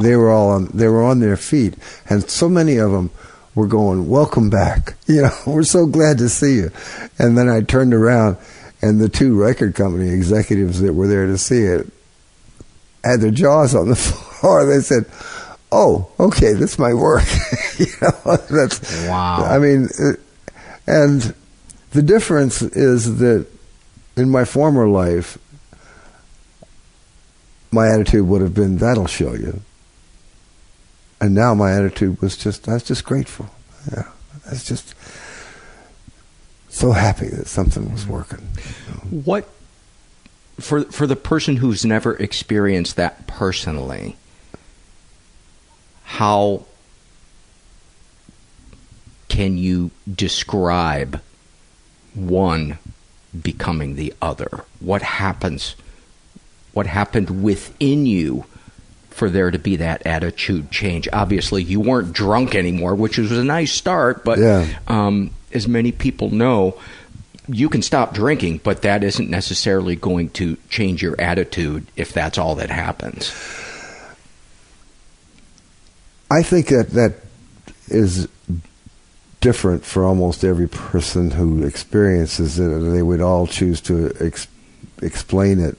D: they were all on. They were on their feet, and so many of them were going, "Welcome back! You know, we're so glad to see you." And then I turned around, and the two record company executives that were there to see it had their jaws on the floor. They said, "Oh, okay, this might work." you know, that's
B: Wow.
D: I mean, uh, and the difference is that in my former life, my attitude would have been, "That'll show you," and now my attitude was just, "I was just grateful." Yeah, I was just so happy that something was mm-hmm. working.
B: What for for the person who's never experienced that personally? How can you describe one becoming the other? What happens? What happened within you for there to be that attitude change? Obviously, you weren't drunk anymore, which was a nice start, but
D: Yeah.
B: um, as many people know, you can stop drinking, but that isn't necessarily going to change your attitude if that's all that happens.
D: I think that that is different for almost every person who experiences it. They would all choose to ex- explain it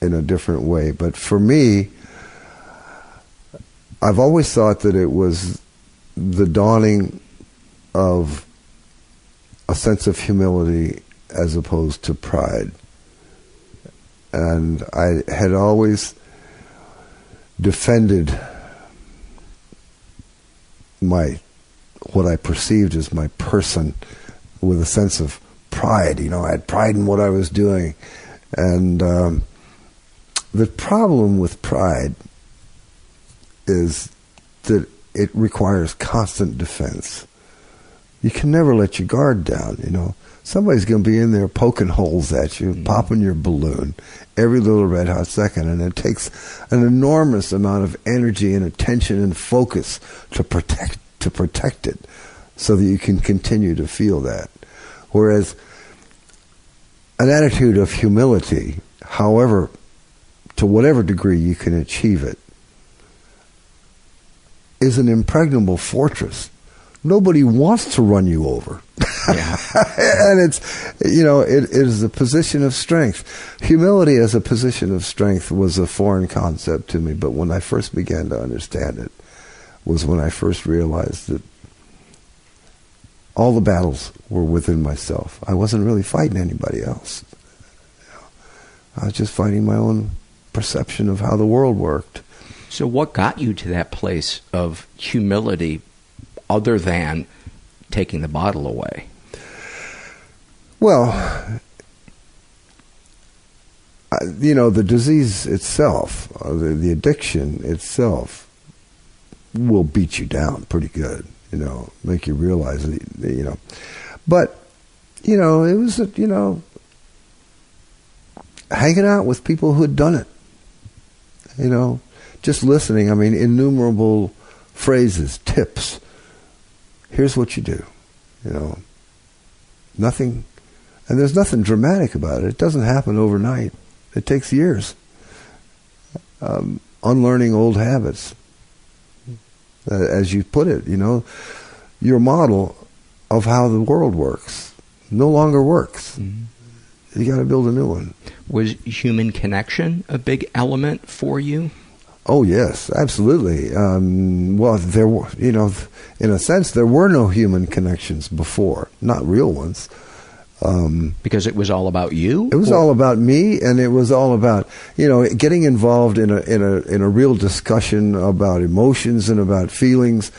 D: in a different way. But for me, I've always thought that it was the dawning of a sense of humility as opposed to pride. And I had always defended my what I perceived as my person with a sense of pride. You know, I had pride in what I was doing, and um, the problem with pride is that it requires constant defense. You can never let your guard down. You know, somebody's going to be in there poking holes at you, mm-hmm. popping your balloon every little red hot second, and it takes an enormous amount of energy and attention and focus to protect to protect it, so that you can continue to feel that. Whereas an attitude of humility, however, to whatever degree you can achieve it, is an impregnable fortress. Nobody wants to run you over. and it's, you know, it, it is a position of strength. Humility as a position of strength was a foreign concept to me, but when I first began to understand it, was when I first realized that all the battles were within myself. I wasn't really fighting anybody else. I was just fighting my own perception of how the world worked.
B: So, what got you to that place of humility other than taking the bottle away?
D: Well, you know, the disease itself, uh, the, the addiction itself, will beat you down pretty good. You know, make you realize that, you know. But, you know, it was, you know, hanging out with people who had done it. You know, just listening. I mean, innumerable phrases, tips. Here's what you do. You know, nothing, and there's nothing dramatic about it. It doesn't happen overnight. It takes years. Um, unlearning old habits, uh, as you put it. You know, your model of how the world works no longer works. You got to build a new one.
B: Was human connection a big element for you?
D: Oh yes, absolutely. Um, well, there were, you know, in a sense, there were no human connections before, not real ones. Um,
B: because it was all about you.
D: It was all about me, and it was all about you know getting involved in a in a in a real discussion about emotions and about feelings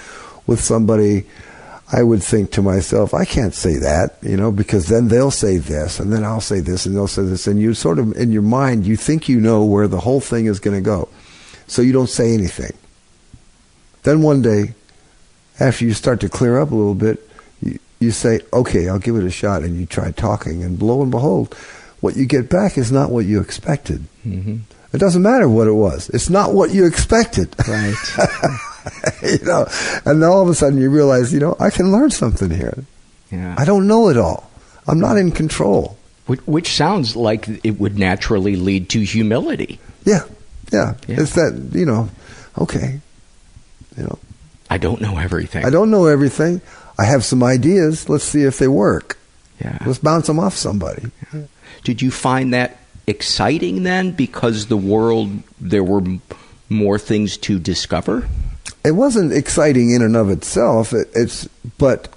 D: with somebody. I would think to myself, I can't say that, you know, because then they'll say this, and then I'll say this, and they'll say this, and you sort of in your mind you think you know where the whole thing is going to go, so you don't say anything. Then one day, after you start to clear up a little bit, you, you say, okay, I'll give it a shot, and you try talking, and lo and behold, what you get back is not what you expected.
B: Mm-hmm.
D: It doesn't matter what it was. It's not what you expected.
B: Right.
D: you know, and then all of a sudden you realize, you know, I can learn something here.
B: Yeah.
D: I don't know it all. I'm not in control.
B: Which, which sounds like it would naturally lead to humility.
D: Yeah. Yeah.
B: Yeah.
D: It's that, you know, okay. You know,
B: I don't know everything.
D: I don't know everything. I have some ideas. Let's see if they work.
B: Yeah.
D: Let's bounce them off somebody.
B: Did you find that exciting then because the world there were more things to discover?
D: It wasn't exciting in and of itself. It, it's, but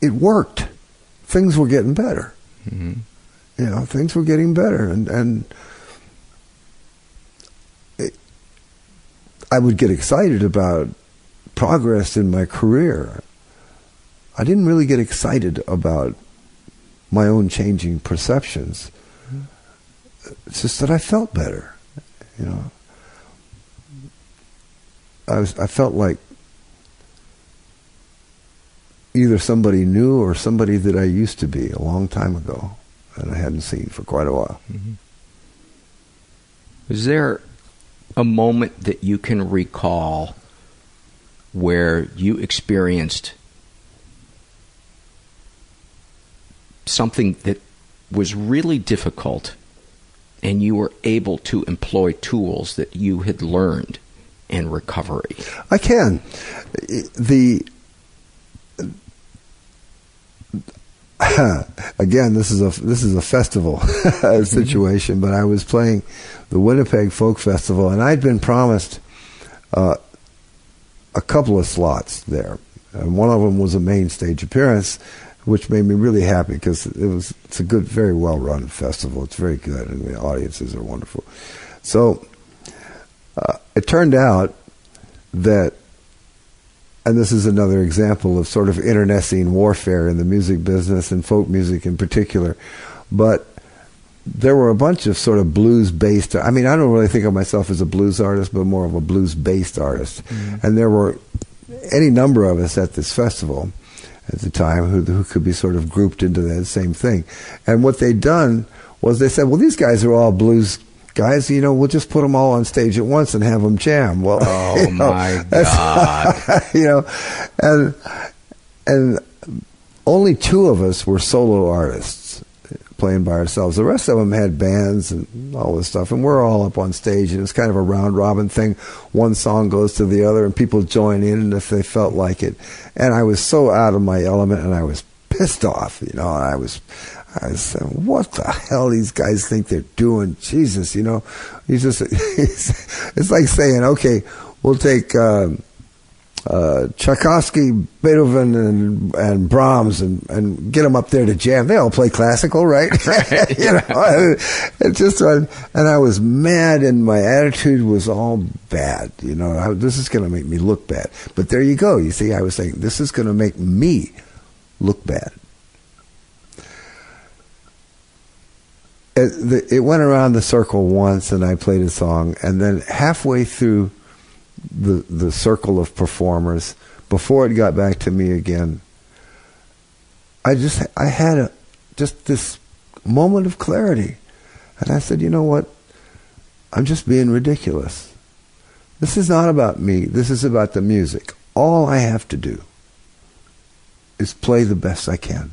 D: it worked. Things were getting better.
B: Mm-hmm.
D: you know things were getting better and and it, I would get excited about progress in my career I didn't really get excited about my own changing perceptions it's just that I felt better you know I was I felt like either somebody new or somebody that I used to be a long time ago and I hadn't seen for quite a while. Mm-hmm.
B: Is there a moment that you can recall where you experienced something that was really difficult and you were able to employ tools that you had learned in recovery?
D: I can. The again, this is a this is a festival situation, but I was playing the Winnipeg Folk Festival, and I'd been promised uh, a couple of slots there. And one of them was a main stage appearance, which made me really happy because it was it's a good, very well run festival. It's very good, and the audiences are wonderful. So it turned out that and this is another example of sort of internecine warfare in the music business and folk music in particular. But there were a bunch of sort of blues based. I mean, I don't really think of myself as a blues artist, but more of a blues based artist.
E: Mm-hmm.
D: And there were any number of us at this festival at the time who, who could be sort of grouped into that same thing. And what they'd done was they said, well, these guys are all blues guys, you know, we'll just put them all on stage at once and have them jam. Well,
B: Oh
D: you know,
B: my God.
D: you know, and and only two of us were solo artists playing by ourselves. The rest of them had bands and all this stuff, and we're all up on stage, and it's kind of a round robin thing. One song goes to the other, and people join in if they felt like it. And I was so out of my element, and I was pissed off. You know, I was. I said, what the hell these guys think they're doing? Jesus, you know, he's just, it's like saying, okay, we'll take, um, uh, Tchaikovsky, Beethoven, and and Brahms, and, and get them up there to jam. They all play classical, right? you know, it just uh, and I was mad, and my attitude was all bad. You know, I, this is going to make me look bad. But there you go. You see, I was saying this is going to make me look bad. It, it went around the circle once, and I played a song, and then halfway through the the circle of performers before it got back to me again i just i had a just this moment of clarity. And i said you know what? I'm just being ridiculous. This is not about me. This is about the music. All i have to do is play the best i can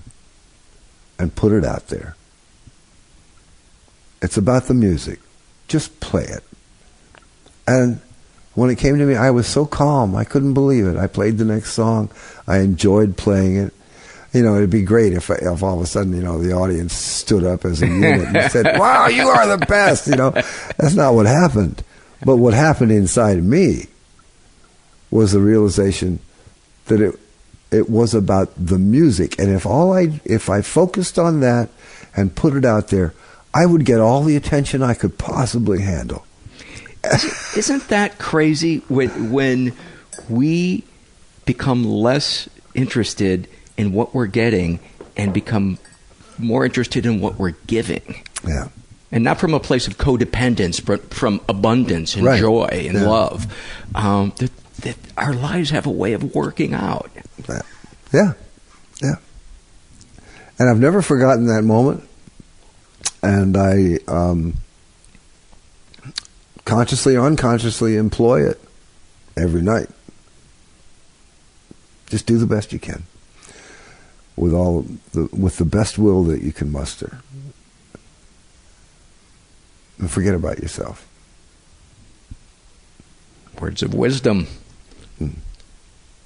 D: and put it out there it's about the music just play it and when it came to me, I was so calm. I couldn't believe it. I played the next song. I enjoyed playing it. You know, it'd be great if, if all of a sudden, you know, the audience stood up as a unit and said, wow, you are the best. You know, that's not what happened. But what happened inside me was the realization that it, it was about the music. And if all I, if I focused on that and put it out there, I would get all the attention I could possibly handle.
B: Isn't that crazy when when we become less interested in what we're getting and become more interested in what we're giving?
D: Yeah.
B: And not from a place of codependence, but from abundance and
D: Right.
B: joy and
D: Yeah.
B: love. Um, that, that our lives have a way of working out.
D: Yeah, yeah. And I've never forgotten that moment. And I um, consciously or unconsciously employ it every night. Just do the best you can with all the with the best will that you can muster. And forget about yourself.
B: Words of wisdom.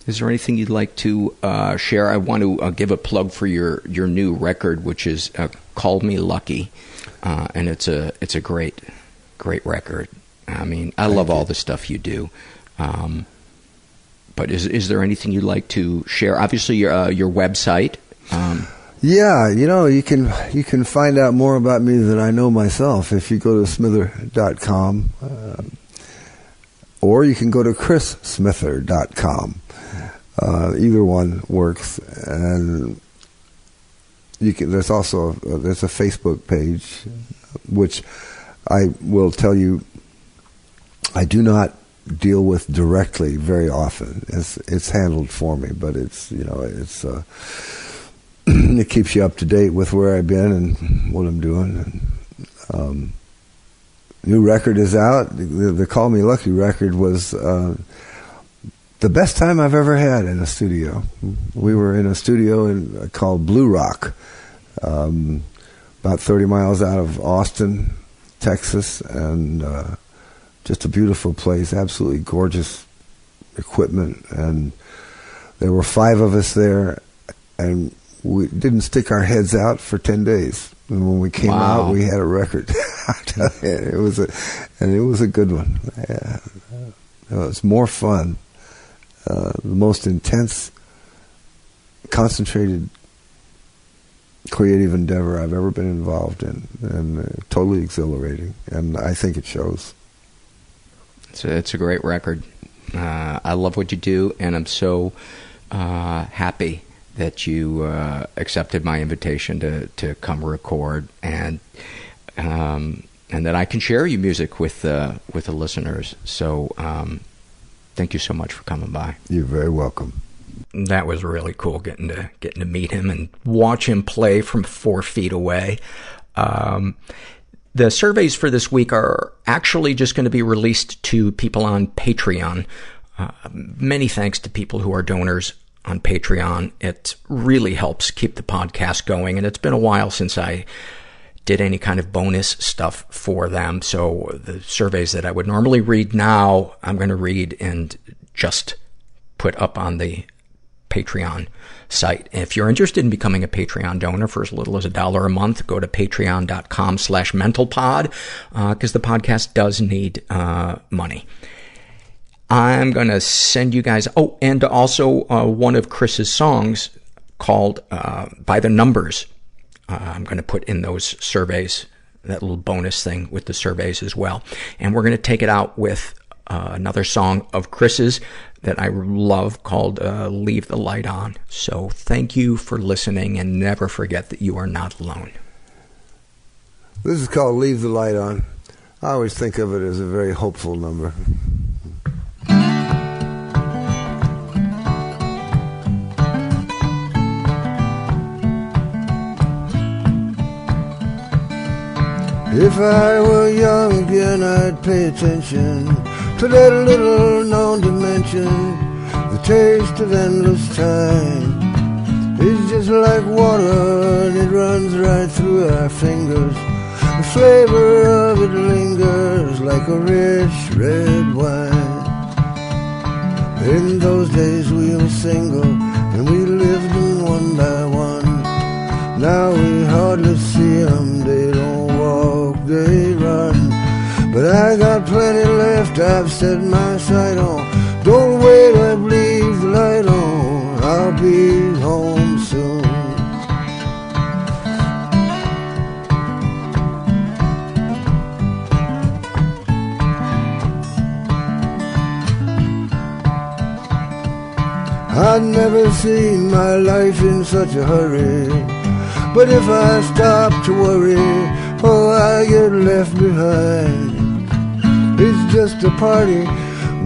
B: Is there anything you'd like to uh, share? I want to uh, give a plug for your, your new record, which is uh, "Call Me Lucky," uh, and it's a it's a great great record. I mean, I love all the stuff you do. Um, but is is there anything you'd like to share? Obviously, your uh, your website. Um,
D: Yeah, you know, you can you can find out more about me than I know myself if you go to smither.com. Uh, or you can go to chrissmither.com. Uh, either one works, and you can. There's also a, there's a Facebook page, which I will tell you, I do not deal with directly very often. It's it's handled for me, but it's you know it's. Uh, it keeps you up to date with where I've been and what I'm doing. And, um, new record is out. The, the Call Me Lucky record was uh, the best time I've ever had in a studio. We were in a studio in, uh, called Blue Rock, um, about 30 miles out of Austin, Texas, and uh, just a beautiful place. Absolutely gorgeous equipment, and there were five of us there, and we didn't stick our heads out for ten days. And when we came
B: Wow.
D: out, we had a record. I tell you, it was a, and it was a good one. Yeah. It was more fun, uh, the most intense, concentrated, creative endeavor I've ever been involved in, and uh, totally exhilarating. And I think it shows.
B: It's a, it's a great record. Uh, I love what you do, and I'm so uh, happy that you uh, accepted my invitation to, to come record and um, and that I can share your music with uh, with the listeners. So um, thank you so much for coming by.
D: You're very welcome.
B: That was really cool getting to getting to meet him and watch him play from four feet away. Um, the surveys for this week are actually just going to be released to people on Patreon. Uh, many thanks to people who are donors on Patreon. It really helps keep the podcast going, and it's been a while since I did any kind of bonus stuff for them. So the surveys that I would normally read now, I'm going to read and just put up on the Patreon site. If you're interested in becoming a Patreon donor for as little as a dollar a month, go to patreon.com slash mentalpod, uh, cause the podcast does need, uh, money. I'm gonna send you guys, oh, and also, uh, one of Chris's songs called, uh, By the Numbers. Uh, I'm gonna put in those surveys, that little bonus thing with the surveys as well. And we're gonna take it out with, uh, another song of Chris's that I love called uh, Leave the Light On. So thank you for listening and never forget that you are not alone.
D: This is called Leave the Light On. I always think of it as a very hopeful number. If I were young again, I'd pay attention to that little known dimension, the taste of endless time. It's just like water, and it runs right through our fingers. The flavor of it lingers like a rich red wine. In those days we were single, and we lived them one by one. Now we hardly see them, they don't walk, they run. But I got plenty left, I've set my sight on. Don't wait up, leave the light on. I'll be home soon. I'd never seen my life in such a hurry. But if I stop to worry, oh, I get left behind. It's just a party,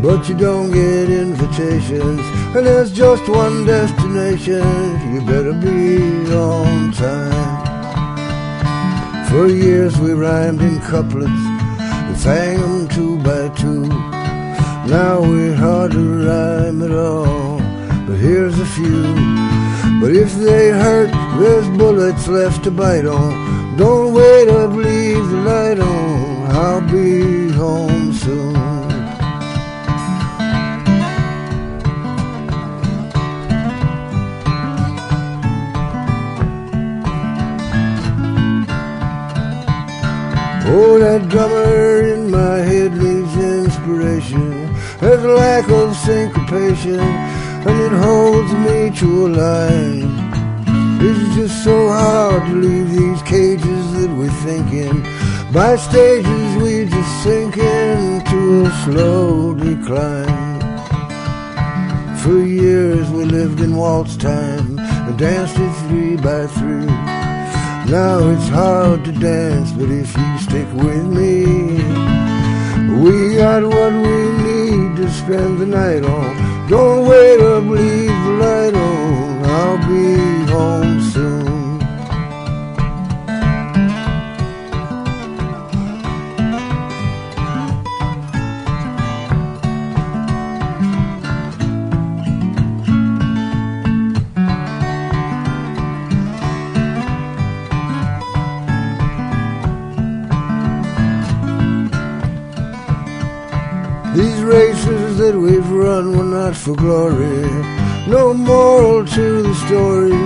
D: but you don't get invitations. And there's just one destination, you better be on time. For years we rhymed in couplets and sang them two by two. Now we hardly rhyme at all, but here's a few. But if they hurt, there's bullets left to bite on. Don't and it holds me to a line. It's just so hard to leave these cages that we're thinking. By stages we just sink into a slow decline. For years we lived in waltz time and danced it three by three. Now it's hard to dance, but if you stick with me, we got what we need to spend the night on. Don't wait up, leave the light on. I'll be home not for glory. No moral to the story.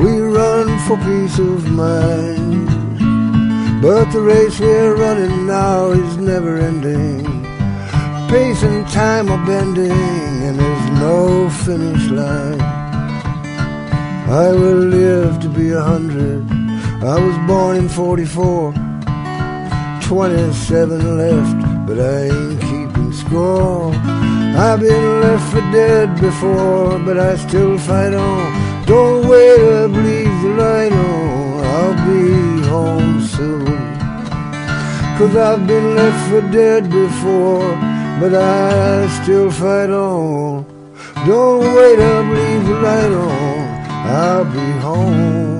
D: We run for peace of mind. But the race we're running now is never ending. Pace and time are bending, and there's no finish line. I will live to be a hundred. I was born in 44. 27 left, but I ain't keeping score. I've been left for dead before, but I still fight on. Don't wait up, leave the light on. I'll be home soon. Cause I've been left for dead before, but I still fight on. Don't wait up, leave the light on. I'll be home.